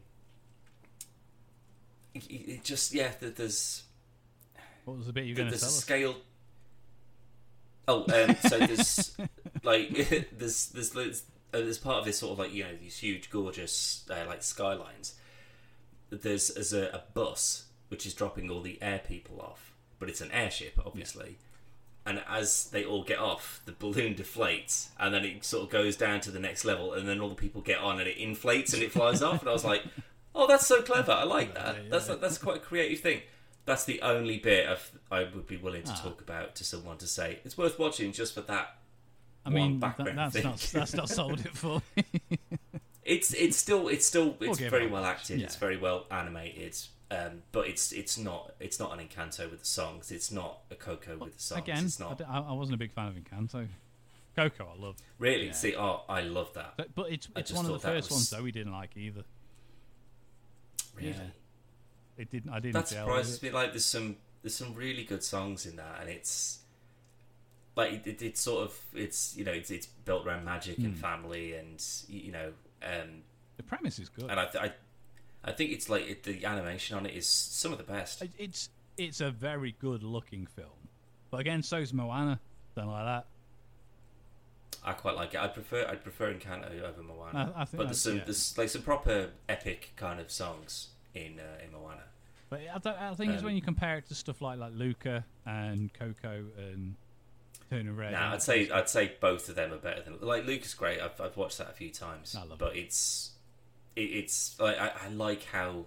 it, it just yeah, there- there's What was the bit you going to tell us? scale. Oh, um, so there's like there's there's there's, uh, there's part of this sort of like you know these huge gorgeous uh, like skylines. There's as a, a bus which is dropping all the air people off, but it's an airship obviously. And as they all get off, the balloon deflates, and then it sort of goes down to the next level, and then all the people get on, and it inflates and it flies off. And I was like, "Oh, that's so clever! I like that. Yeah, yeah, That's that's quite a creative thing." That's the only bit of I would be willing to Ah. talk about to someone to say it's worth watching just for that. I one mean, that, background that's thing. not that's not sold it for. It's it's still it's still it's give very well acted. yeah. It's very well animated. Um, but it's it's not it's not an Encanto with the songs. It's not a Coco with the songs. Again, it's I, not I wasn't a big fan of Encanto. Coco, I love, really. yeah. See, oh, I love that. but, but it's it's one of the first was- ones though we didn't like either. Really, Yeah. It didn't. I didn't. that surprises me. Like there's some there's some really good songs in that, and it's like it, it, it's sort of it's you know it's it's built around magic and Hmm. family, and you know. Um, The premise is good. and I, th- I, I think it's like it, the animation on it is some of the best. It- It's it's a very good looking film, but again, so's Moana. Don't like that. I quite like it. I prefer I prefer Encanto over Moana, I, I but there's some yeah. there's like some proper epic kind of songs in uh, in Moana. But I, I think it's Um, when you compare it to stuff like like Luca and Coco and Turning Red. And- I'd say I'd say both of them are better than like Luke is great. I've I've watched that a few times, I love but it's it, it's like I, I like how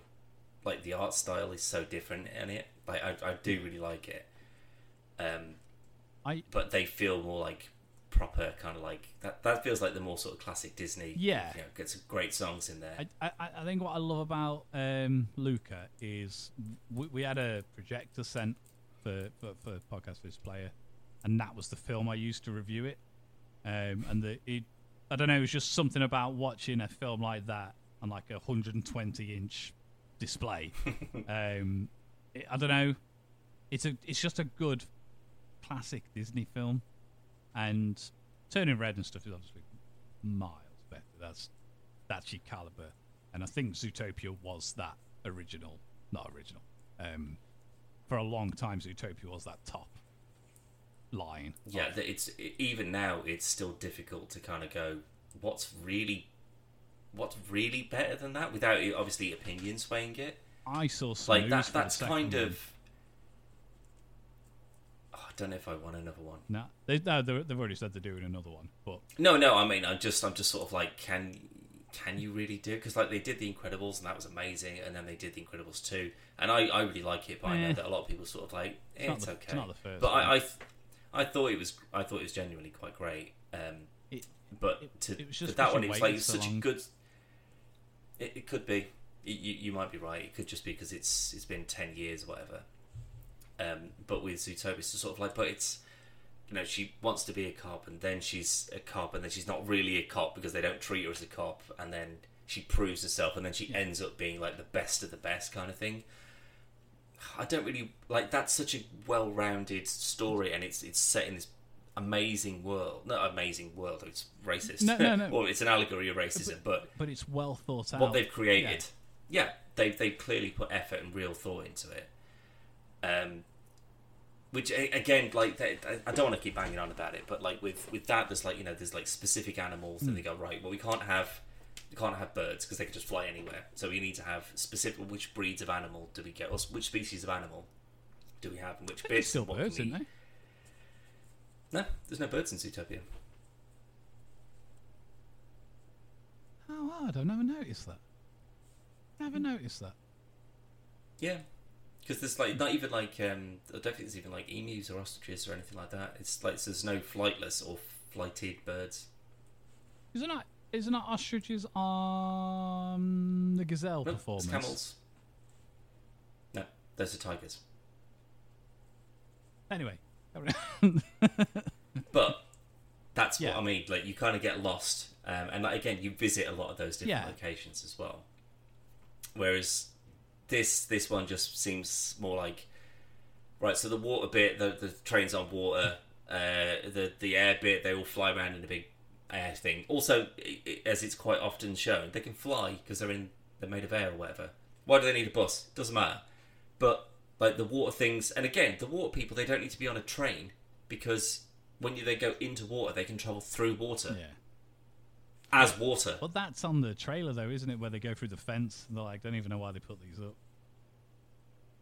like the art style is so different in it. Like I I do really like it. Um, I but they feel more like proper kind of like that. That feels like the more sort of classic Disney. Yeah. you know, get some great songs in there. I, I, I think what I love about um, Luca is we, we had a projector sent for, for, for Podcast vs Player, and that was the film I used to review it. Um, and the it, I don't know, it was just something about watching a film like that on like a 120 inch display. um, it, I don't know, it's a it's just a good classic Disney film, and Turning Red and stuff is obviously miles better. That's that's your caliber, and I think Zootopia was that original, not original. Um, for a long time, Zootopia was that top line. Yeah, of- that it's even now it's still difficult to kind of go what's really what's really better than that without obviously opinion swaying it. I saw Like that that's kind one. of don't know if I want another one. No, they, no, they've already said they're doing another one, but No, no, I mean I'm just I'm just sort of like can can you really do? Because like they did the Incredibles and that was amazing, and then they did the Incredibles two, and I, I really like it, but I Eh. know that a lot of people sort of like eh, not it's, the- okay. it's not the first but. I I, th- I thought it was I thought it was genuinely quite great. Um, it, but It- to it was just but that one it was like so such a good. It, it could be. You, you you might be right. It could just be because it's it's been ten years or whatever. Um, but with Zootopia, it's sort of like, but it's you know she wants to be a cop and then she's a cop and then she's not really a cop because they don't treat her as a cop and then she proves herself and then she ends up being like the best of the best kind of thing. I don't really like that's such a well-rounded story and it's it's set in this amazing world. Not amazing world. It's racist. No, no, no. or it's an allegory of racism, but but it's well thought out. what they've created. Yeah, they've they've clearly put effort and real thought into it. Um, which again, like I- don't want to keep banging on about it, but like with with that, there's like you know there's like specific animals that they go right. Well, we can't have we can't have birds because they can just fly anywhere. So we need to have specific which breeds of animal do we get, or which species of animal do we have, and which bits. still birds, we- isn't they? No, there's no birds in Zootopia. Oh, odd. I've never noticed that. Never noticed that. Yeah, because there's like not even like um, I don't think there's even like emus or ostriches or anything like that. It's like there's no flightless or flighted birds. Isn't that isn't that ostriches on the gazelle No, performance? it's camels. No, those are tigers. Anyway, But that's Yeah. what I mean. Like you kind of get lost, um, and like, again, you visit a lot of those different Yeah. locations as well. Whereas this this one just seems more like right. So the water bit, the the trains on water, uh, the the air bit, they all fly around in a big air thing. Also, as it's quite often shown, they can fly because they're in they're made of air or whatever. Why do they need a bus? Doesn't matter. But like the water things, and again, the water people, they don't need to be on a train because when they go into water, they can travel through water yeah. as water. But that's on the trailer, though, isn't it? Where they go through the fence. And they're like, don't even know why they put these up.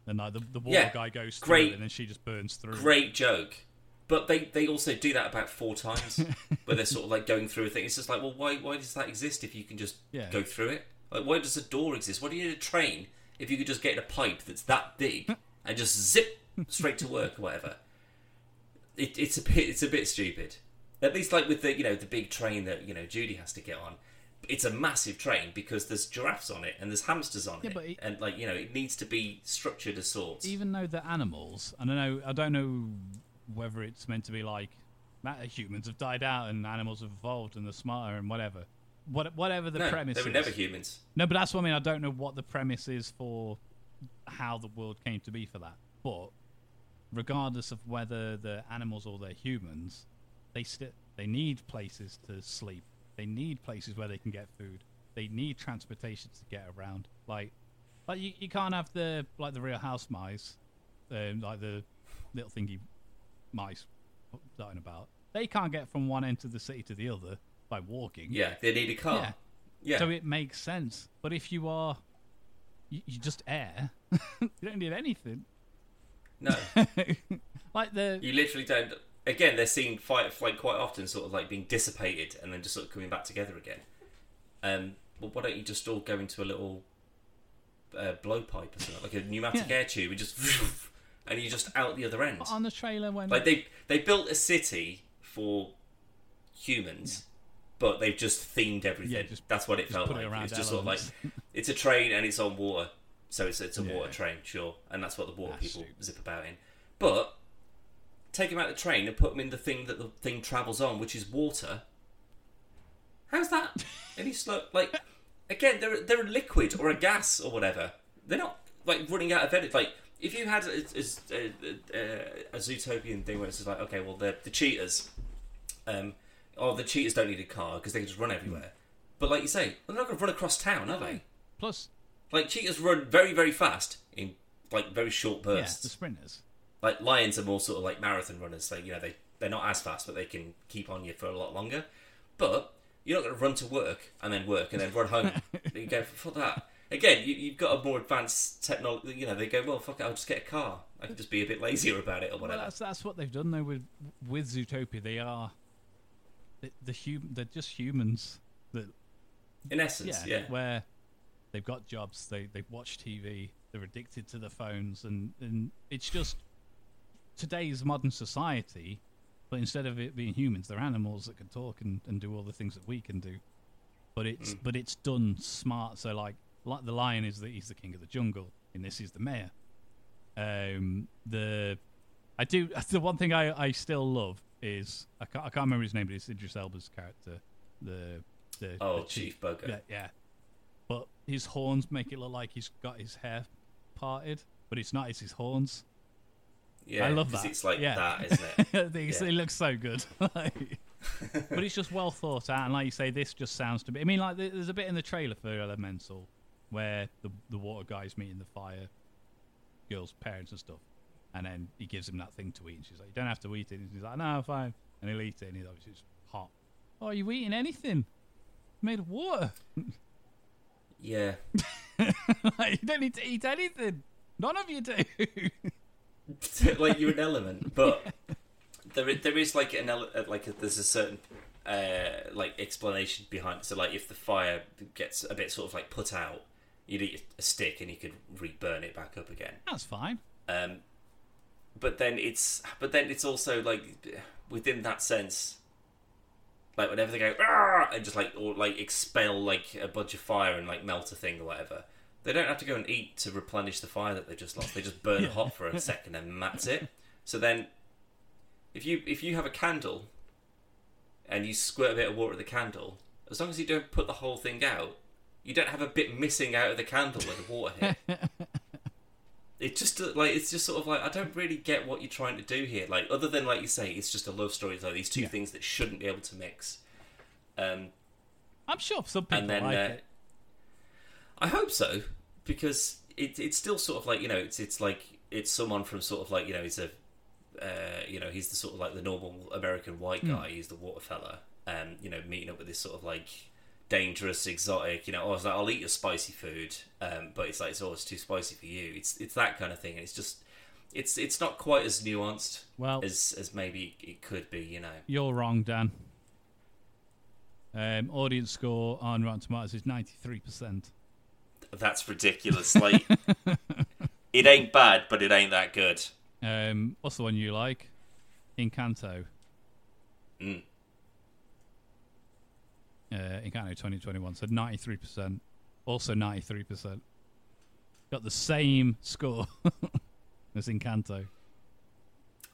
And like the, the water Yeah, guy goes through great- it, and then she just burns through. Great joke. But they, they also do that about four times, where they're sort of like going through a thing. It's just like, well, why why does that exist if you can just Yeah. go through it? Like, why does a door exist? Why do you need a train if you could just get in a pipe that's that big and just zip straight to work or whatever? It, it's a bit it's a bit stupid. At least like with the you know the big train that you know Judy has to get on. It's a massive train because there's giraffes on it and there's hamsters on Yeah, it, it- and like you know it needs to be structured as sorts. Even though they're animals, and I don't know. I don't know whether it's meant to be like humans have died out and animals have evolved and they're smarter and whatever. What, whatever the no, premise they were is. never humans. No, but that's what I mean. I don't know what the premise is for how the world came to be for that. But regardless of whether they're animals or they're humans, they sti- they need places to sleep. They need places where they can get food. They need transportation to get around. Like, like you, you can't have the like the real house mice, um, like the little thingy mice starting about. They can't get from one end of the city to the other by walking. Yeah, they need a car. Yeah. Yeah, So it makes sense. But if you are, you, you just air. you don't need anything. no, like the you literally don't. Again, they're seen fight like quite often, sort of like being dissipated and then just sort of coming back together again. Um, well, why don't you just all go into a little uh, blowpipe or something, like a pneumatic Yeah. air tube, and just and you're just out the other end. on the trailer when Like they they built a city for humans, but they've just themed everything. Yeah, just- That's what it felt it like. around It's just sort of like it's a train and it's on water, so it's it's a Yeah. water train, sure, and that's what the water That's people zip about in. But take them out of the train and put them in the thing that the thing travels on, which is water. How's that any slow? Like again, they're they're a liquid or a gas or whatever. They're not like running out of energy. Like if you had a, a, a, a Zootopian thing where it's just like, okay, well, the the cheetahs, um, oh, the cheetahs don't need a car because they can just run everywhere. But like you say, they're not going to run across town, are they? Plus, Like cheetahs run very very fast in like very short yeah, bursts. the sprinters. Like lions are more sort of like marathon runners. They you know they they're not as fast, but they can keep on you for a lot longer. But you're not going to run to work and then work and then run home. you go for that again. You, you've got a more advanced technology. You know they go well. Fuck it, I'll just get a car. I can just be a bit lazier about it or Well, whatever. that's that's what they've done though with with Zootopia. They are the, the hum, They're just humans that In essence, yeah, yeah. where they've got jobs. They they watch TV. They're addicted to the phones, and and it's just today's modern society. But instead of it being humans, they're animals that can talk and, and do all the things that we can do. But it's but it's done smart. So like like the lion is the he's the king of the jungle, and this is the mayor. Um, the I do the one thing I, I still love is I can't, I can't remember his name, but it's Idris Elba's character, the the Oh, the Chief Bogo. Yeah, yeah. But his horns make it look like he's got his hair parted, but it's not. It's his horns. Yeah, I love that. It's like Yeah. that, isn't it? I think it's- Yeah. It looks so good. But it's just well thought out, and like you say, this just sounds to me. I mean, like there's a bit in the trailer for Elemental where the the water guy's meeting the fire girl's parents and stuff, and then he gives him that thing to eat, and she's like, "You don't have to eat it." And he's like, "No, fine," and he'll eat it, and he's obviously it's hot. Oh, are you eating anything made of water? yeah. like, you don't need to eat anything. None of you do. like you're an element, but there is, there is like an ele- uh, like a, there's a certain uh, like explanation behind. it. So like if the fire gets a bit sort of like put out, you'd eat a stick and you could re-burn it back up again. That's fine. Um, but then it's but then it's also like within that sense, like whenever they go "Argh!" and just like or like expel like a bunch of fire and like melt a thing or whatever, they don't have to go and eat to replenish the fire that they just lost. They just burn Yeah. hot for a second and that's it. So then, if you if you have a candle and you squirt a bit of water at the candle, as long as you don't put the whole thing out, you don't have a bit missing out of the candle where the water hit. It just like it's just sort of like I don't really get what you're trying to do here. Like other than like you say, it's just a love story. It's like these two Yeah. things that shouldn't be able to mix. Um, I'm sure some people then like uh, it. I hope so because it, it's still sort of like you know it's it's like it's someone from sort of like you know he's a uh, you know he's the sort of like the normal American white Hmm. guy. He's the water fella, um, you know meeting up with this sort of like dangerous exotic. You know, oh, I was like I'll eat your spicy food, um, but it's like it's always too spicy for you. It's it's that kind of thing. And it's just it's it's not quite as nuanced Well, as as maybe it could be. You know. you're wrong, Dan. Um, audience score on Rotten Tomatoes is 93%. That's ridiculous. Like, it ain't bad, but it ain't that good. Um, what's the one you like? Encanto. Mm. Uh, Encanto 2021. So 93%. Also 93%. Got the same score as Encanto.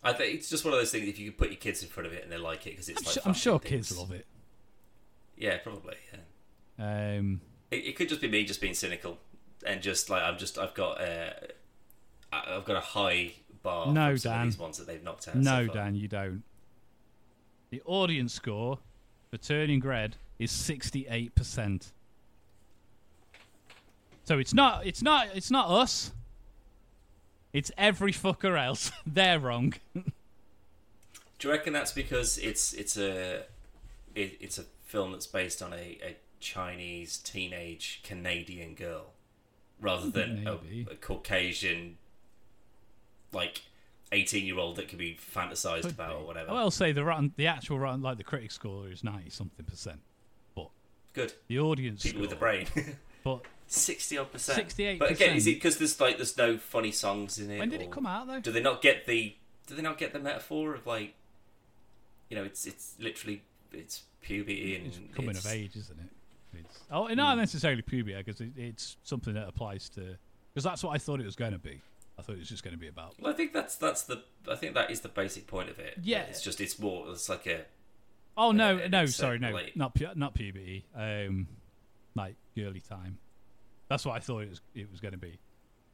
I think it's just one of those things. If you can put your kids in front of it and they like it, because it's I'm, like I'm sure things. kids love it. Yeah, probably. Yeah. Um, It, it could just be me just being cynical and just like I'm just I've got uh, I- I've got a high bar. No, from some of Dan. these ones that they've knocked out. no, so. Dan, you don't. The audience score for Turning Red is 68%. So it's not it's not it's not us. It's every fucker else. They're wrong. Do you reckon that's because it's it's a it, it's a film that's based on a, a Chinese teenage Canadian girl rather than a, a Caucasian like eighteen year old that can be fantasized Could about be. or whatever? I will say the rotten, the actual rotten, like the critic score is ninety something percent, but Good the audience people with a score- brain. But Sixty odd percent. 68. But again, is it because there's like there's no funny songs in it? when did it come out though? Do they not get the? Do they not get the metaphor of like, you know, it's it's literally it's puberty and It's coming it's- of age, isn't it? It's, oh, not necessarily puberty because it, it's something that applies to because that's what I thought it was going to be. I thought it was just going to be about. Well, I think that's that's the I think that is the basic point of it. Yeah. it's just it's more it's like a Oh no, Uh, no, sorry, no, like- not pu- not puberty. Um, like girly time. That's what I thought it was. It was going to be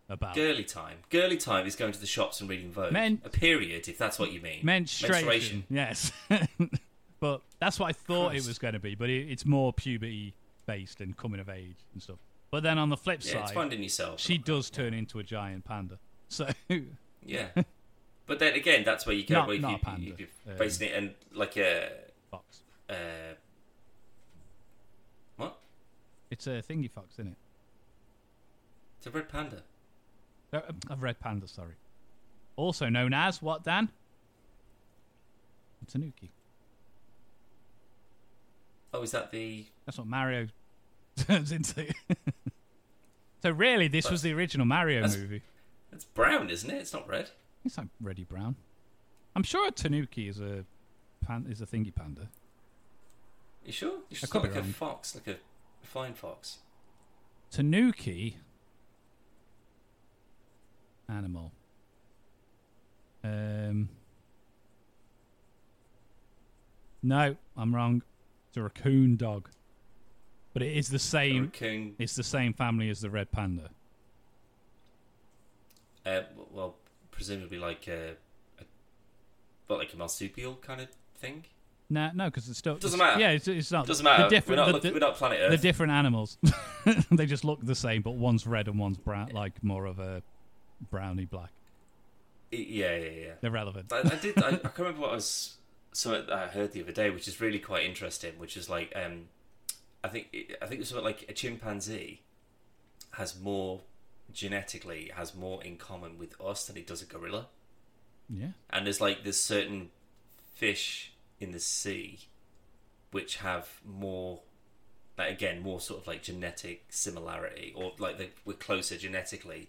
about. girly time. Girly time is going to the shops and reading Vogue. Men- a period, if that's what you mean. Menstruation. Yes, but that's what I thought Christ. it was going to be. But it, it's more puberty based and coming of age and stuff. But then on the flip Yeah, it's side, finding yourself. she does turn into a giant panda. So Yeah. But then again, that's where you go. Not- not you, a panda. if you're Um, basing it and like a fox. uh, what? It's a thingy fox, isn't it? It's a red panda. Uh, A red panda. Sorry. Also known as what, Dan? A tanuki. Oh, is that the? That's what Mario turns into. so really, this was the original Mario That's- movie. It's brown, isn't it? It's not red. It's like Reddy Brown. I'm sure a tanuki is a pan- is a thingy panda. You sure? It's just could not be like a wrong. fox, like a, a flying fox. Tanuki animal. Um. No, I'm wrong. It's a raccoon dog, but it is the same. raccoon. It's the same family as the red panda. Uh, well, presumably like a, a, what, like a marsupial kind of thing. No, no, because it's still Doesn't it's- matter. Yeah, it's, it's not. Doesn't matter. We're not, the- the- we're not planet They're different animals. they just look the same, but one's red and one's brown, like more of a browny black. yeah, yeah, yeah. They're relevant. I, I did. I, I can't remember what I was. Something that I heard the other day, which is really quite interesting. Which is like, um, I think I think it was something like a chimpanzee has more genetically has more in common with us than it does a gorilla. Yeah, And there's like there's certain fish in the sea which have more, like again, more sort of like genetic similarity, or like they, we're closer genetically.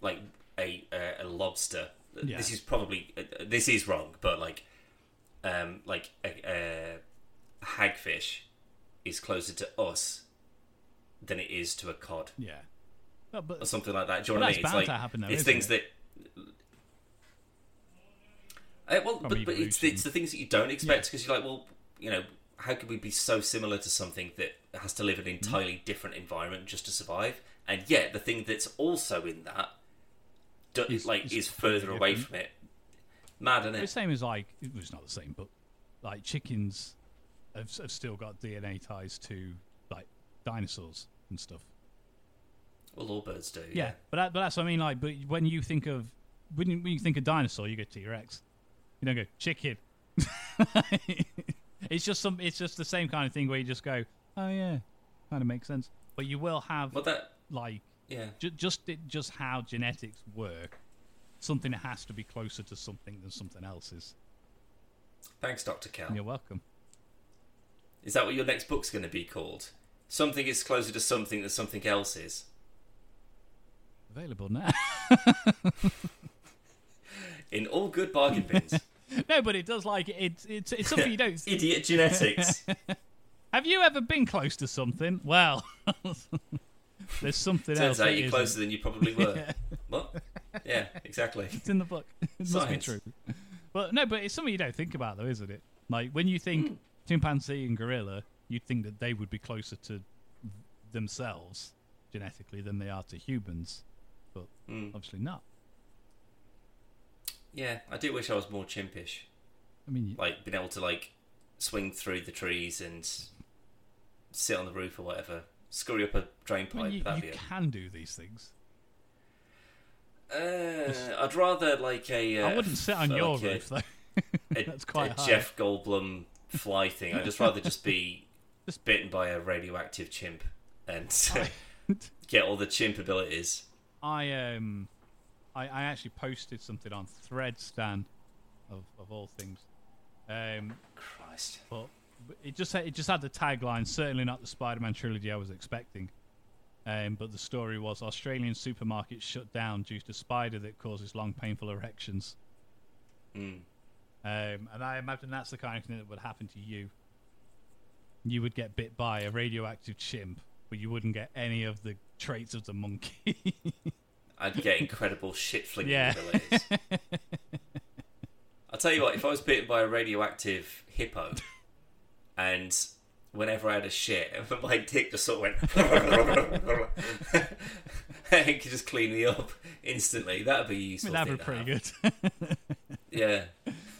Like a a, a lobster. Yeah. This is probably uh, this is wrong, but like, um, like a, a hagfish is closer to us than it is to a cod yeah. But, but or something like that. Do you know what I mean? It's like happen though, it's things it? that. Uh, well, From but, but it's, it's the things that you don't expect because you're like, well, you know, how could we be so similar to something that has to live in an Mm-hmm. entirely different environment just to survive? And yet, the thing that's also in that, do, Is- like, is is further away different. from it. Mad, isn't the same as like it was not the same, but like chickens have, have still got DNA ties to like dinosaurs and stuff. Well, all birds do. Yeah, Yeah. but that, but that's what I mean. Like, but when you think of when you, when you think of dinosaur, you go T Rex. You don't go chicken. it's just some. It's just the same kind of thing where you just go, oh yeah, kind of makes sense. But you will have Well, that. like Yeah. ju- just it, just how genetics work. Something that has to be closer to something than something else is. Thanks, Doctor Cal. You're welcome. Is that what your next book's going to be called? Something is closer to something than something else is. Available now. In all good bargain bins. no, but it does like it's it's it's something you don't. Idiot genetics. Have you ever been close to something? Well, there's something else. Turns out you're isn't. closer than you probably were. Yeah. What? Yeah, exactly. It's in the book. It must be true. But no, but it's something you don't think about, though, isn't it? Like when you think Hmm. Chimpanzee and gorilla, you'd think that they would be closer to themselves genetically than they are to humans, but Mm. obviously not. Yeah, I do wish I was more chimpish. I mean, you- Like, being able to, like, swing through the trees and sit on the roof or whatever. Scurry up a drain I pipe. mean, you, you can do these things. Uh, I'd rather, like, a... Uh, I wouldn't sit on like your a- roof though. That's quite a high. Jeff Goldblum fly thing. I'd just rather just be Just- bitten by a radioactive chimp and get all the chimp abilities. I um, I, I actually posted something on Threads, Dan, of of all things. Um, Christ. but it just had, it just had the tagline. Certainly not the Spider-Man trilogy I was expecting. Um, but the story was Australian supermarkets shut down due to spider that causes long, painful erections. Mm. Um, and I imagine that's the kind of thing that would happen to you. You would get bit by a radioactive chimp, but you wouldn't get any of the traits of the monkey. I'd get incredible shit flinging Yeah. abilities. I'll tell you what, if I was bitten by a radioactive hippo and whenever I had a shit, my dick just sort of went. and it could just clean me up instantly. That would be I useful. mean, that'd be pretty good. Yeah.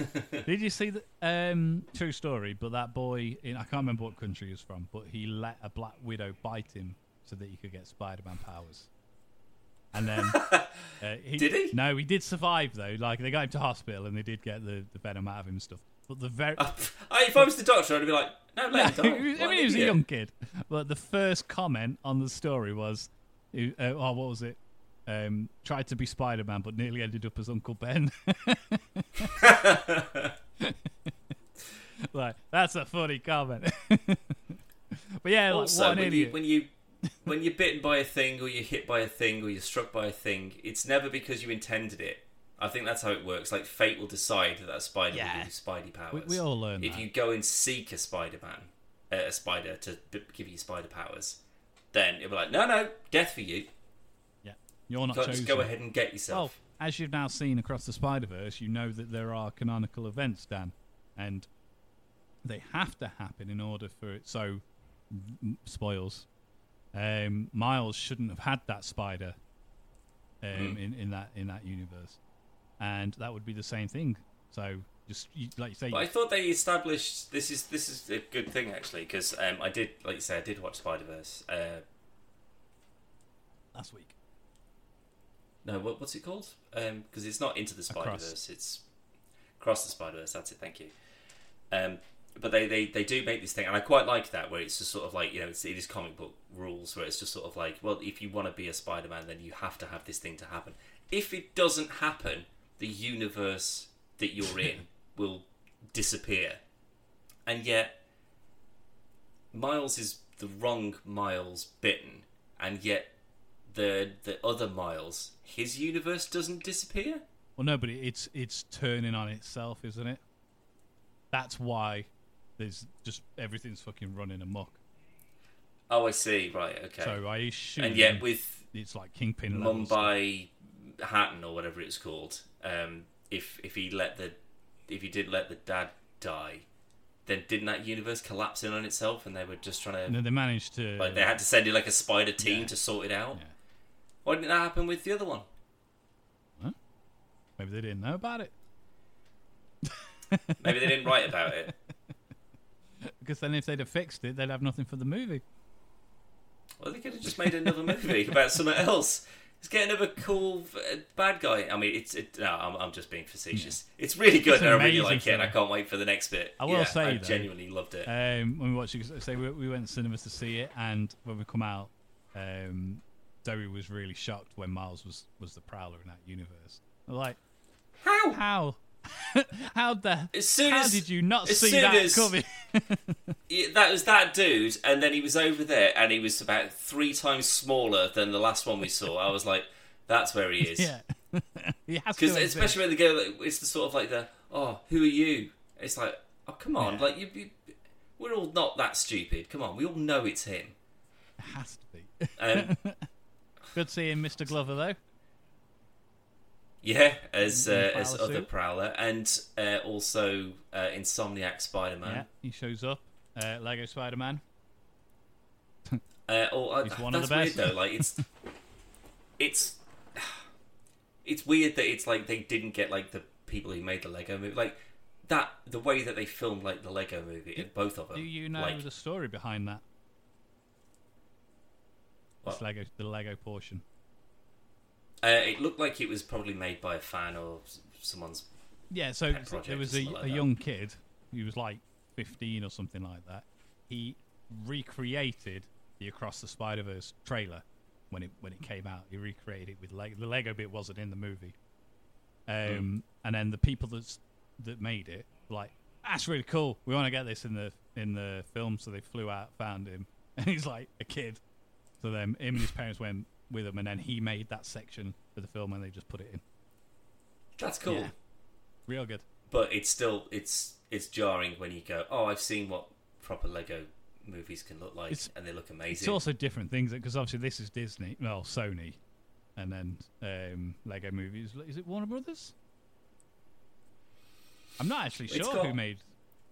Did you see the um, true story? But that boy in I can't remember what country he was from, but he let a black widow bite him so that he could get Spider-Man powers. And then uh, he, Did he? No, he did survive though. Like they got him to hospital and they did get the, the venom out of him and stuff. But the very I, if I was the doctor, I'd be like, no, let him die. I mean, he was a young kid. But the first comment on the story was, uh, "Oh, what was it? Um, tried to be Spider-Man, but nearly ended up as Uncle Ben." like that's a funny comment. but yeah, like, Also, what an when idiot. you, when you when you're bitten by a thing, or you're hit by a thing, or you're struck by a thing, it's never because you intended it. I think that's how it works. Like fate will decide that that spider Yeah. will give you spidey powers. we, we all learn if that. you go and seek a Spider-Man, uh, a spider to b- give you spider powers, then it'll be like, no, no, death for you. You're not Go, chosen. go ahead and get Well, yourself. as you've now seen across the Spider Verse, you know that there are canonical events, Dan, and they have to happen in order for it. So, spoils. Um, Miles shouldn't have had that spider um, Mm. in, in that in that universe, and that would be the same thing. So, just like you say, But I thought they established this is this is a good thing actually because um, I did like you say I did watch Spider Verse. Uh, last week. No, what, what's it called? Because it's not into the Spider Verse. It's across the Spider Verse. That's it. Thank you. Um, but they, they, they do make this thing, and I quite like that where it's just sort of like you know it's, it is comic book rules where it's just sort of like well if you want to be a Spider Man then you have to have this thing to happen. If it doesn't happen, the universe that you're in will disappear, and yet Miles is the wrong Miles bitten, and yet the the other Miles, his universe doesn't disappear. Well, no, but it's it's turning on itself, isn't it? That's why there's just everything's fucking running amok. Oh, I see. Right. Okay. So I assume and yet with it's like kingpin. Mumbai Hatton or whatever it's called, um, if if he let the if he did let the dad die, then didn't that universe collapse in on itself, and they were just trying to then they managed to. like they had to send in like a spider team Yeah. to sort it out. Yeah. Why didn't that happen with the other one? Maybe they didn't know about it. Maybe they didn't write about it. Because then if they'd have fixed it, they'd have nothing for the movie. Well, they could have just made another movie about something else. It's getting get another cool uh, bad guy. I mean, it's it, no, I'm, I'm just being facetious. It's really good, It's I really like it. and I can't wait for the next bit. I will Yeah, say, I though, genuinely loved it. Um, when we watched it, say we, we went to cinemas to see it, and when we come out, um, Zoe was really shocked when Miles was was the Prowler in that universe. Like, How? how, how the As soon how as did you not see that as- coming? Yeah, that was that dude, and then he was over there, and he was about three times smaller than the last one we saw. I was like, "That's where he is." yeah, he has to. Because especially when they go, like, it's the sort of like the, "Oh, who are you?" It's like, "Oh, come on!" Yeah. Like you, you, we're all not that stupid. Come on, we all know it's him. It has to be. Um, Good seeing Mr. Glover though. yeah, as uh, as Prowler other suit. Prowler, and uh, also uh, Insomniac Spider Yeah, Man. he shows up. Uh, Lego Spider Man. Uh, or, uh, He's one of that's the best. weird though. Like it's it's it's weird that it's like they didn't get like the people who made the Lego movie, like that. The way that they filmed like the Lego movie, both of them. Do you know like, the story behind that? This Lego, the Lego portion. Uh, it looked like it was probably made by a fan or someone's. Yeah, so there was a, like a young kid. He was like 15 or something like that. He recreated the Across the Spider Verse trailer when it when it came out. He recreated it with Lego. The Lego bit wasn't in the movie. Um, And then the people that's, that made it like, "That's really cool. We want to get this in the in the film." So they flew out, found him, and he's like a kid. So then him and his parents went with him, and then he made that section for the film, and they just put it in. That's cool, Yeah. Real good. but it's still it's it's jarring when you go, oh, I've seen what proper Lego movies can look like, It's- and they look amazing. It's also different things because obviously this is Disney, well Sony, and then um, Lego Movies. Is it Warner Brothers? I'm not actually sure got- who made.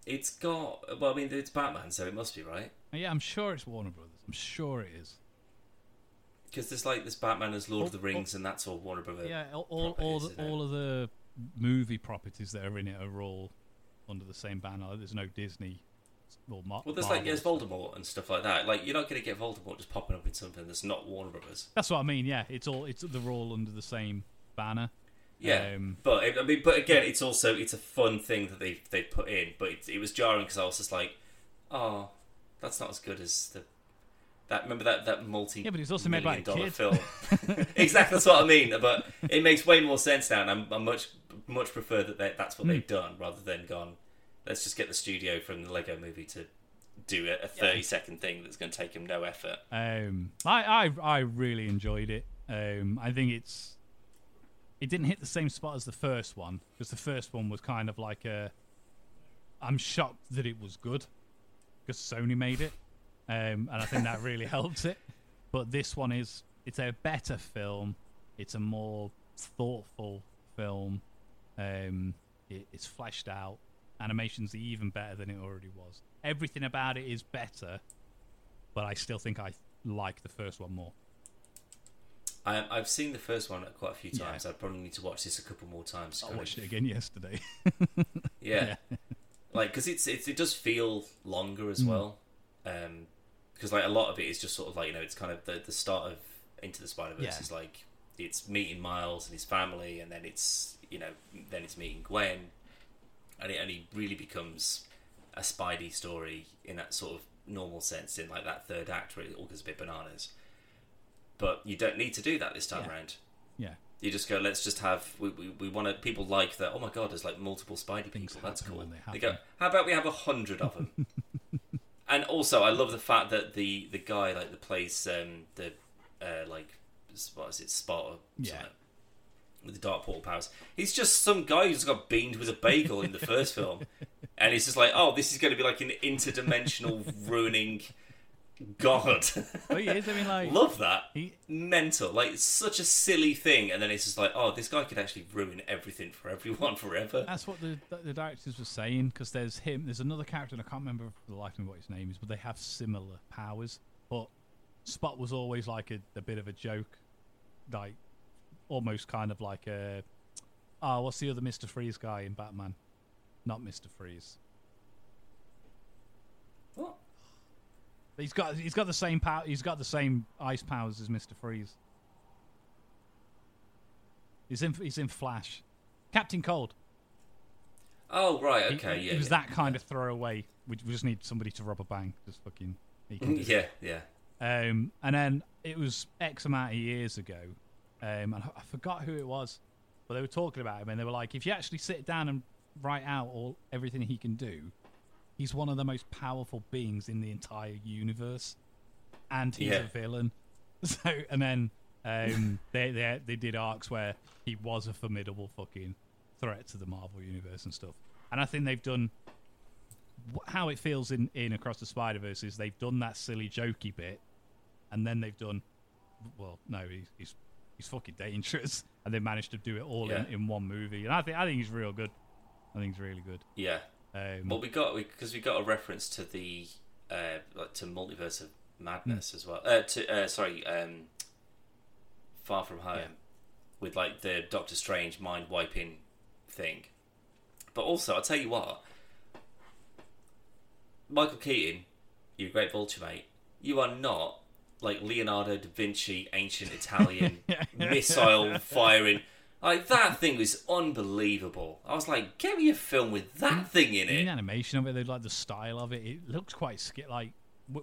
It's got. Well, I mean, it's Batman, so it must be right. Yeah, I'm sure it's Warner Brothers. I'm sure it is. Because there's like this Batman as Lord of the Rings, and that's all Warner Brothers. Yeah, all all, all, the, all of the movie properties that are in it are all under the same banner. There's no Disney. Or Mar- Well, there's like Marvel stuff. Voldemort and stuff like that. Like you're not going to get Voldemort just popping up in something that's not Warner Brothers. That's what I mean. Yeah, it's all it's they're all under the same banner. Yeah, Um, but I mean, but again, it's also it's a fun thing that they they put in. But it, it was jarring because I was just like, oh, that's not as good as the that. Remember that that multi Yeah, but it's also made by a million dollar kid. film. exactly, that's what I mean. But it makes way more sense now, and I'm, I much much prefer that they, that's what Hmm. they've done rather than gone. Let's just get the studio from the Lego Movie to do a, a thirty second thing that's going to take them no effort. Um, I, I I really enjoyed it. Um, I think it's it didn't hit the same spot as the first one because the first one was kind of like a. I'm shocked that it was good because Sony made it, um, and I think that really helped it. But this one is it's a better film. It's a more thoughtful film. Um, it, it's fleshed out. Animation's even better than it already was. Everything about it is better, but I still think I like the first one more. I, I've seen the first one quite a few Yeah. times. I probably need to watch this a couple more times. I watched of- it again yesterday. Yeah, like because it's, it's it does feel longer as well. Um, because like a lot of it is just sort of like you know it's kind of the the start of Into the Spider Verse Yeah. is like it's meeting Miles and his family, and then it's you know then it's meeting Gwen, and it only really becomes a Spidey story in that sort of normal sense in like that third act where it all gets a bit bananas. But you don't need to do that this time Yeah. around. yeah, You just go, let's just have, we, we, we want to, people like that, oh my god, there's like multiple Spidey Things people, that's cool. they They go, how about we have a hundred of them? and also, I love the fact that the, the guy, like, that plays um, the, uh, like, what is it, Spot or Yeah. with the Dark Portal powers, he's just some guy who's got beamed with a bagel in the first film. And he's just like, oh, this is going to be like an interdimensional ruining god. he is. I mean, like love that he, mental. Like it's such a silly thing, and then it's just like, oh, this guy could actually ruin everything for everyone forever. that's what the the directors were saying because there's him. There's another character, and I can't remember for the life of me what his name is, but they have similar powers. But Spot was always like a, a bit of a joke, like almost kind of like a. Oh, what's the other Mister Freeze guy in Batman? Not Mister Freeze. What? He's got he's got the same power. He's got the same ice powers as Mister Freeze. He's in he's in Flash, Captain Cold. Oh right, okay, he, yeah, It was yeah. that kind of throwaway. We, we just need somebody to rob a bank. Just fucking. He can yeah, yeah. Um, and then it was X amount of years ago, um, and I forgot who it was, but they were talking about him, and they were like, if you actually sit down and write out all everything he can do, he's one of the most powerful beings in the entire universe, and he's Yeah. a villain. So, and then um, they, they they did arcs where he was a formidable fucking threat to the Marvel universe and stuff, and I think they've done how it feels in, in Across the Spider Verse is they've done that silly jokey bit, and then they've done, well, no, he's he's, he's fucking dangerous, and they managed to do it all Yeah. in, in one movie, and I think I think he's real good. I think he's really good. Yeah. Um, Well, we got because we, got a reference to the uh, like to multiverse of madness as well. Uh, to uh, sorry, um, Far From Home, Yeah. with like the Doctor Strange mind wiping thing. But also, I'll tell you what, Michael Keaton, you're a great vulture mate. You are not like Leonardo da Vinci, ancient Italian missile firing. Like that thing was unbelievable. I was like, get me a film with that thing in the it. animation of it, they like the style of it. It looks quite ski- like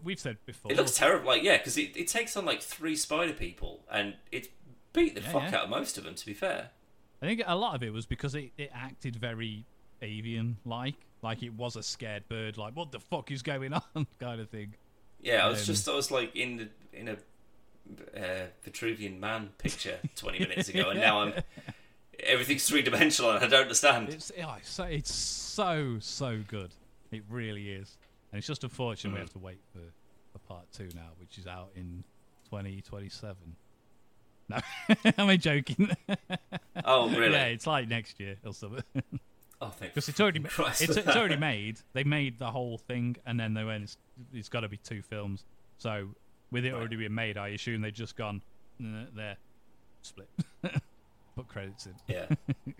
we've said before. It looks terrible. Like yeah, because it, it takes on like three spider people, and it beat the Yeah, fuck yeah. out of most of them. To be fair, I think a lot of it was because it, it acted very avian like, like it was a scared bird, like what the fuck is going on, kind of thing. yeah. I was Um, just I was like in the in a uh, Vitruvian man picture twenty minutes ago, and now I'm everything's three dimensional, and I don't understand. It's oh, it's so it's so so good. It really is, and it's just unfortunate we Mm. have to wait for, for part two now, which is out in twenty twenty seven. No, am I joking? Oh, really? yeah, it's like next year or something. oh, thank Because it's already it's, it's already made. They made the whole thing, and then they went. It's, it's got to be two films. So with it Right. already being made, I assume they've just gone "Nah, there, split, put credits in. Yeah.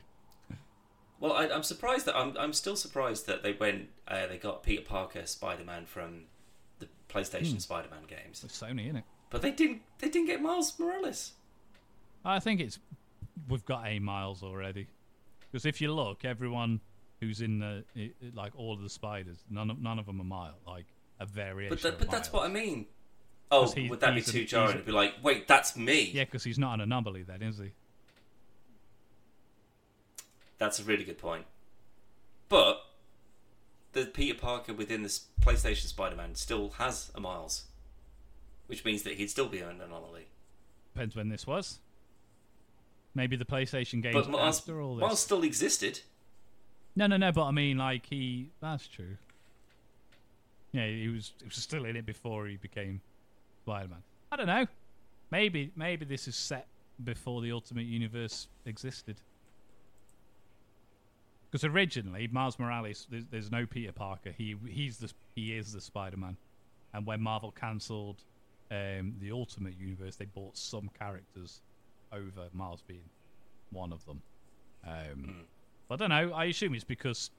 well, I, I'm surprised that I'm. I'm still surprised that they went. Uh, they got Peter Parker Spider Man from the PlayStation Hmm. Spider Man games, It's Sony, isn't it? but they didn't. They didn't get Miles Morales. I think it's we've got a miles already. Because if you look, everyone who's in the like all of the spiders, none of none of them are Miles. like a variation. But that, but that's what I mean. Oh, he- would that be too jarring? to be like, wait, that's me. Yeah, because he's not an anomaly then, is he? That's a really good point. But the Peter Parker within this PlayStation Spider-Man still has a Miles, which means that he'd still be an anomaly. Depends when this was. Maybe the PlayStation games But Miles, after all this. Miles still existed. No, no, no. But I mean, like he. That's true. Yeah, he was. He was still in it before he became Spider-Man. I don't know. Maybe, maybe this is set before the Ultimate Universe existed. Because originally, Miles Morales, there's, there's no Peter Parker. He he's the he is the Spider-Man. And when Marvel cancelled um, the Ultimate Universe, they bought some characters over Miles being one of them. Um, I don't know. I assume it's because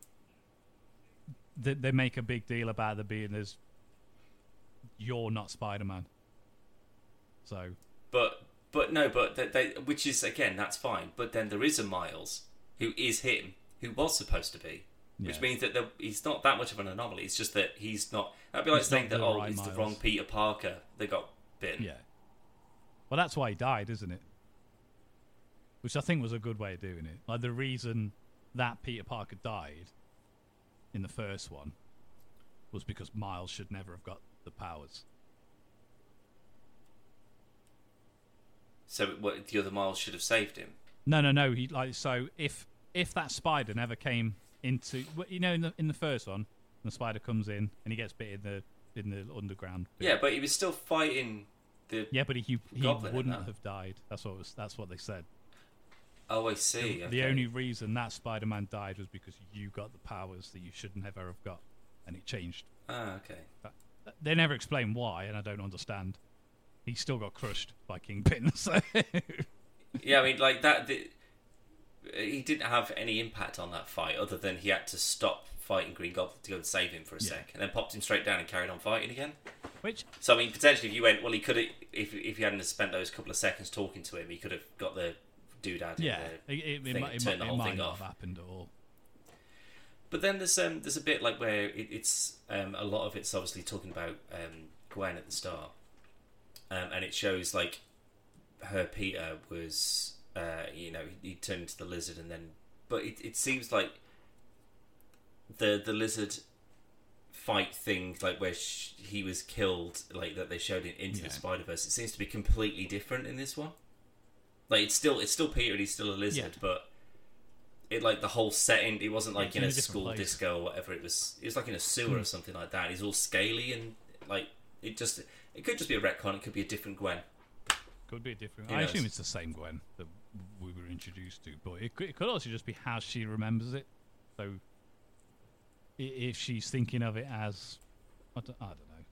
they, they make a big deal about there being there's you're not Spider Man. So But but no, but they, they, which is again that's fine. But then there is a Miles who is him, who was supposed to be, which Yeah. means that there, he's not that much of an anomaly. It's just that he's not. That'd be like He's saying that oh, right it's the wrong Peter Parker that got bitten. yeah. Well, that's why he died, isn't it? Which I think was a good way of doing it. Like the reason that Peter Parker died in the first one was because Miles should never have got the powers. So what, the other Miles should have saved him. No, no, no. He like so if if that spider never came into you know in the in the first one, the spider comes in and he gets bit in the in the underground. bit. Yeah, but he was still fighting the. yeah, but he he wouldn't have died. That's what was that's what they said. Oh, I see. The okay. only reason that Spider-Man died was because you got the powers that you should never have got, and it changed. Ah, okay. They never explain why, and I don't understand. He still got crushed by Kingpin. So Yeah, I mean, like that. The, he didn't have any impact on that fight other than he had to stop fighting Green Goblin to go and save him for a Yeah. sec, and then popped him straight down and carried on fighting again. which So I mean, potentially, if you went, well, he could have, if if he hadn't spent those couple of seconds talking to him, he could have got the doodad. in yeah, the- it, it, it, thing might, it, might, the it whole might not have happened at all. But then there's um there's a bit like where it, it's um a lot of it's obviously talking about um Gwen at the start, um and it shows like her Peter was uh you know he, he turned into the lizard and then but it it seems like the the lizard fight thing like where sh- he was killed like that they showed it into Yeah. the Spider Verse it seems to be completely different in this one. Like it's still it's still Peter and he's still a lizard, Yeah. but it like the whole setting. It wasn't like It's in a a school place. disco or whatever. It was. It was like in a sewer or Hmm. something like that. He's all scaly and like it just. It could just be a retcon. It could be a different Gwen. Could be a different. Who I knows? assume it's the same Gwen that we were introduced to, but it could, it could also just be how she remembers it. So, if she's thinking of it as, I don't, I don't know.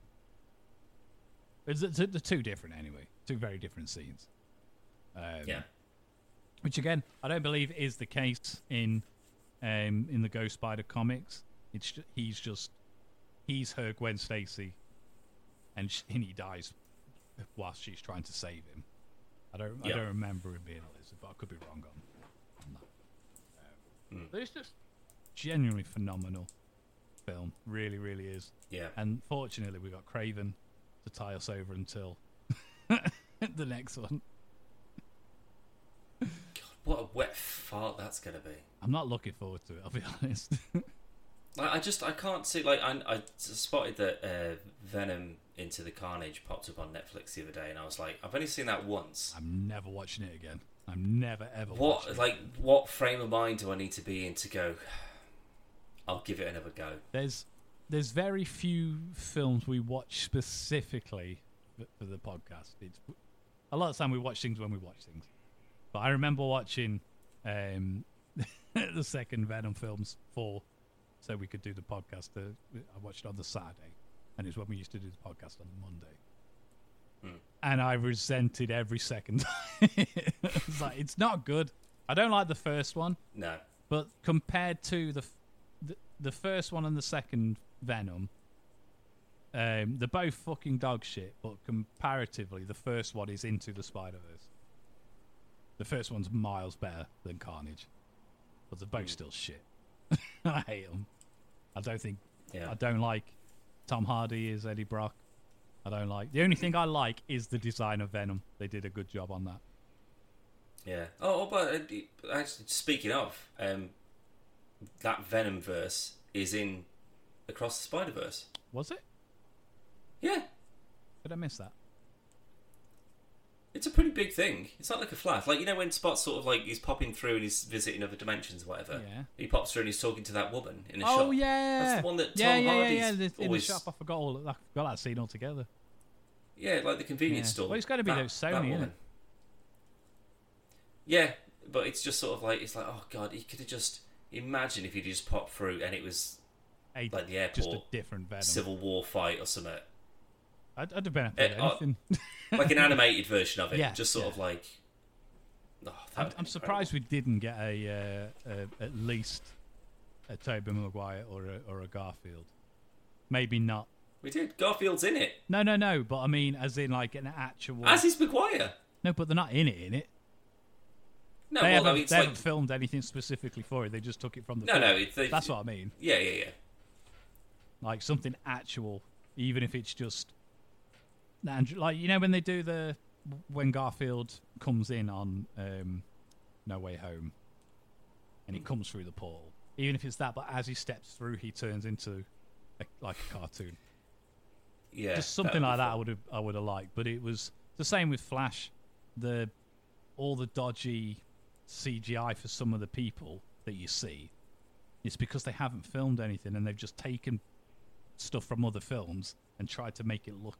It's, it's, they're two different anyway. Two very different scenes. Um, Yeah. Which again, I don't believe is the case in um, in the Ghost Spider comics. It's ju- he's just he's her Gwen Stacy, and, sh- and he dies whilst she's trying to save him. I don't I don't remember him being a lizard, but I could be wrong on, on that. Um, Mm. But it's just genuinely phenomenal film. Really, really is. Yeah. And fortunately, we got Kraven to tie us over until the next one. What a wet fart that's gonna be. I'm not looking forward to it. I'll be honest. Like I just I can't see like I, I spotted that uh, Venom Into the Carnage popped up on Netflix the other day, and I was like, I've only seen that once. I'm never watching it again. I'm never ever. watching What like what frame of mind do I need to be in to go? I'll give it another go. There's there's very few films we watch specifically for, for the podcast. It's a lot of time we watch things when we watch things. But I remember watching um, the second Venom films for so we could do the podcast. Uh, I watched it on the Saturday, and it's when we used to do the podcast on the Monday. Hmm. And I resented every second. it's like it's not good. I don't like the first one, No. but compared to the the, the first one and the second Venom, um, they're both fucking dog shit. But comparatively, the first one is into the Spider Verse. The first one's miles better than Carnage, but they're both Hmm. still shit. I hate them. I don't think Yeah. I don't like Tom Hardy as Eddie Brock. I don't like. The only thing I like is the design of Venom. They did a good job on that. Yeah. Oh, but uh, actually, speaking of, um, that Venom verse is in Across the Spider Verse. Was it? Yeah, Did I miss that? It's a pretty big thing. It's not like a flash. Like you know when Spot sort of like he's popping through and he's visiting other dimensions or whatever. Yeah. He pops through and he's talking to that woman in a oh, shop. Oh yeah, That's the one that yeah, Tom yeah, Hardy's yeah, yeah. The, in the shop, I forgot all. I forgot that scene altogether. Yeah, like the convenience Yeah. store. Well, it's gotta be That- those that Sony, innit? Yeah, but it's just sort of like it's like oh god, he could have just imagine if he just popped through and it was A, like the just a airport different Venom. Civil War fight or something, I'd, I'd have been happy oh, anything. like an animated version of it. Yeah, just sort yeah. of like. Oh, I'm, I'm surprised we didn't get a, uh, a at least a Tobey Maguire or a, or a Garfield. Maybe not. We did. Garfield's in it, No, no, no. But I mean, as in like an actual. as is Maguire. no, but they're not in it. In it. No, they well, haven't, I mean, they like haven't filmed anything specifically for it. They just took it from the. no, film. no. It's, they, That's what I mean. Yeah, yeah, yeah. Like something actual, even if it's just. And like you know when they do the when Garfield comes in on um, No Way Home, and he comes through the portal. Even if it's that, but as he steps through, he turns into a, like a cartoon. Yeah, just something would like that. I would have I would have liked, but it was the same with Flash. The all the dodgy CGI for some of the people that you see, it's because they haven't filmed anything and they've just taken stuff from other films and tried to make it look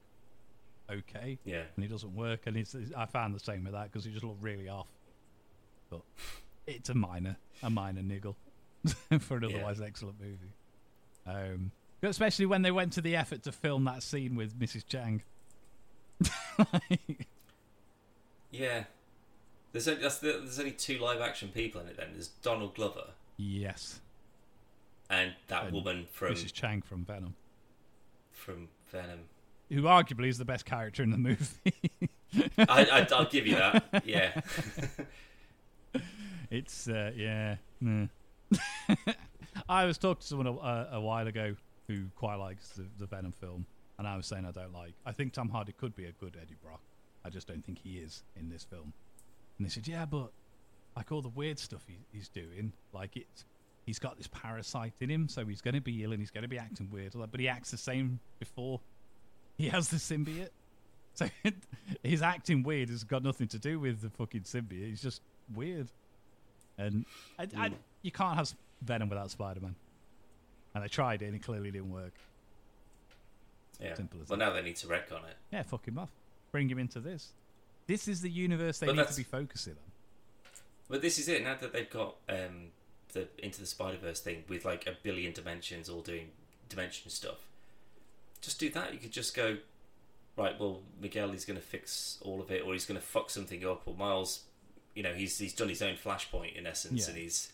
okay, Yeah, and it doesn't work. And it's, it's- I found the same with that because it just looked really off. But it's a minor a minor niggle for an Yeah. otherwise excellent movie. Um, especially when they went to the effort to film that scene with Mrs. Chang. yeah. There's only, that's the, there's only two live action people in it. Then there's Donald Glover yes, and that And woman from Mrs. Chang from Venom, from Venom. Who arguably is the best character in the movie. I, I, I'll give you that. Yeah, It's uh, yeah. nah. I was talking to someone a, a, a while ago who quite likes the, the Venom film, and I was saying I don't like. I think Tom Hardy could be a good Eddie Brock. I just don't think he is in this film. And they said, yeah, but like all the weird stuff he, he's doing, like it's he's got this parasite in him, so he's going to be ill and he's going to be acting weird. But he acts the same before he has the symbiote. So his acting weird has got nothing to do with the fucking symbiote. He's just weird. And I, I, Mm. you can't have Venom without Spider Man. And they tried it and it clearly didn't work. yeah. Simple as Well, that. now they need to retcon it. Yeah, fuck him off. Bring him into this. This is the universe they But need to be focusing on. But this is it. Now that they've got um, the into the Spider Verse thing with like a billion dimensions, all doing dimension stuff. Just do that. You could just go, right. Well, Miguel is going to fix all of it, or he's going to fuck something up, or Miles, you know, he's he's done his own flashpoint in essence, Yeah. and he's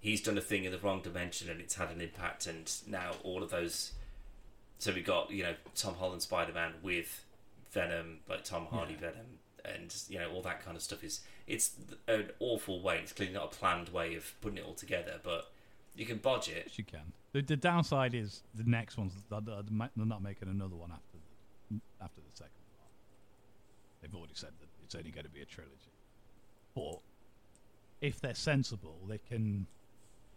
he's done a thing in the wrong dimension, and it's had an impact, and now all of those. So we got you know Tom Holland Spider Man with Venom, like Tom Hardy Yeah. Venom, and you know all that kind of stuff is it's an awful way. It's clearly not a planned way of putting it all together, but you can bodge it. You can. The, the downside is the next one's they're, they're not making another one after the, after the second one. They've already said that it's only going to be a trilogy. But if they're sensible, they can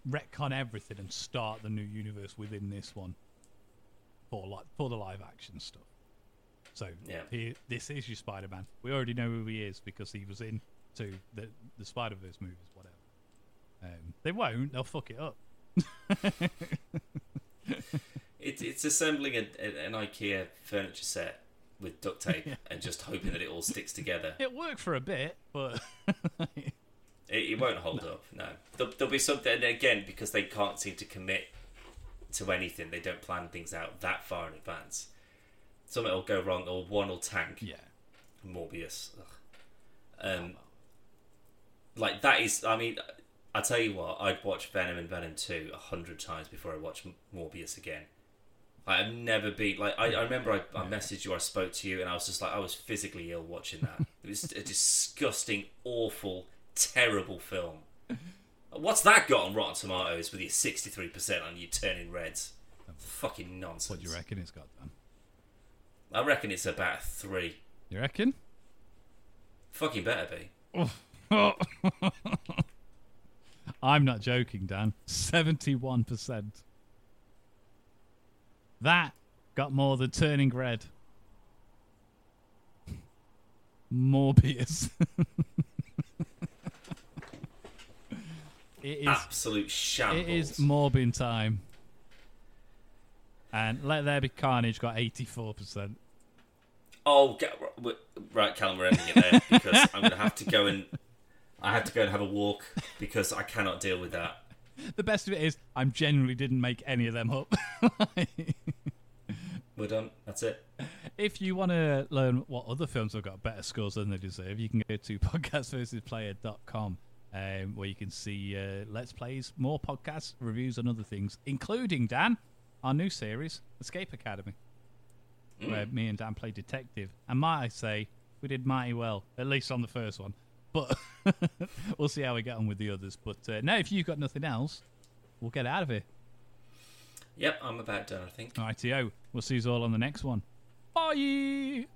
retcon everything and start the new universe within this one for like for the live action stuff. So Yeah. here, this is your Spider-Man. We already know who he is because he was in to the the Spider-Verse movies, whatever. Um, they won't. They'll fuck it up. It's it's assembling a, a, an IKEA furniture set with duct tape and just hoping that it all sticks together. It worked for a bit, but It, it won't hold up. No, there'll, there'll be something again because they can't seem to commit to anything. They don't plan things out that far in advance. Something will go wrong, or one will tank. yeah. Morbius. Ugh. Um, like that is. I mean, I tell you what, I'd watch Venom and Venom Two a hundred times before I watch Morbius again. Like, I've never been like. I, I remember I, I messaged you, I spoke to you, and I was just like, I was physically ill watching that. it was a disgusting, awful, terrible film. What's that got on Rotten Tomatoes with your sixty three percent on you turning reds? Fucking nonsense. What do you reckon it's got then? I reckon it's about three. You reckon? Fucking better be. Oh. I'm not joking, Dan. 71%. That got more than turning red. Morbius. it is Absolute shambles. it is morbin time. And Let There Be Carnage got 84%. Oh, get, right, Callum, we're ending it there because I'm going to have to go and I have to go and have a walk because I cannot deal with that. The best of it is I genuinely didn't make any of them up. We're done. That's it. If you want to learn what other films have got better scores than they deserve, you can go to podcastversusplayer.com um, where you can see uh, Let's Plays, more podcasts, reviews, and other things, including, Dan, our new series, Escape Academy, where me and Dan play detective. And might I say, we did mighty well, at least on the first one. But we'll see how we get on with the others. But uh, now, if you've got nothing else, we'll get out of here. Yep, I'm about done, I think. Alrighty, We'll see you all on the next one. Bye.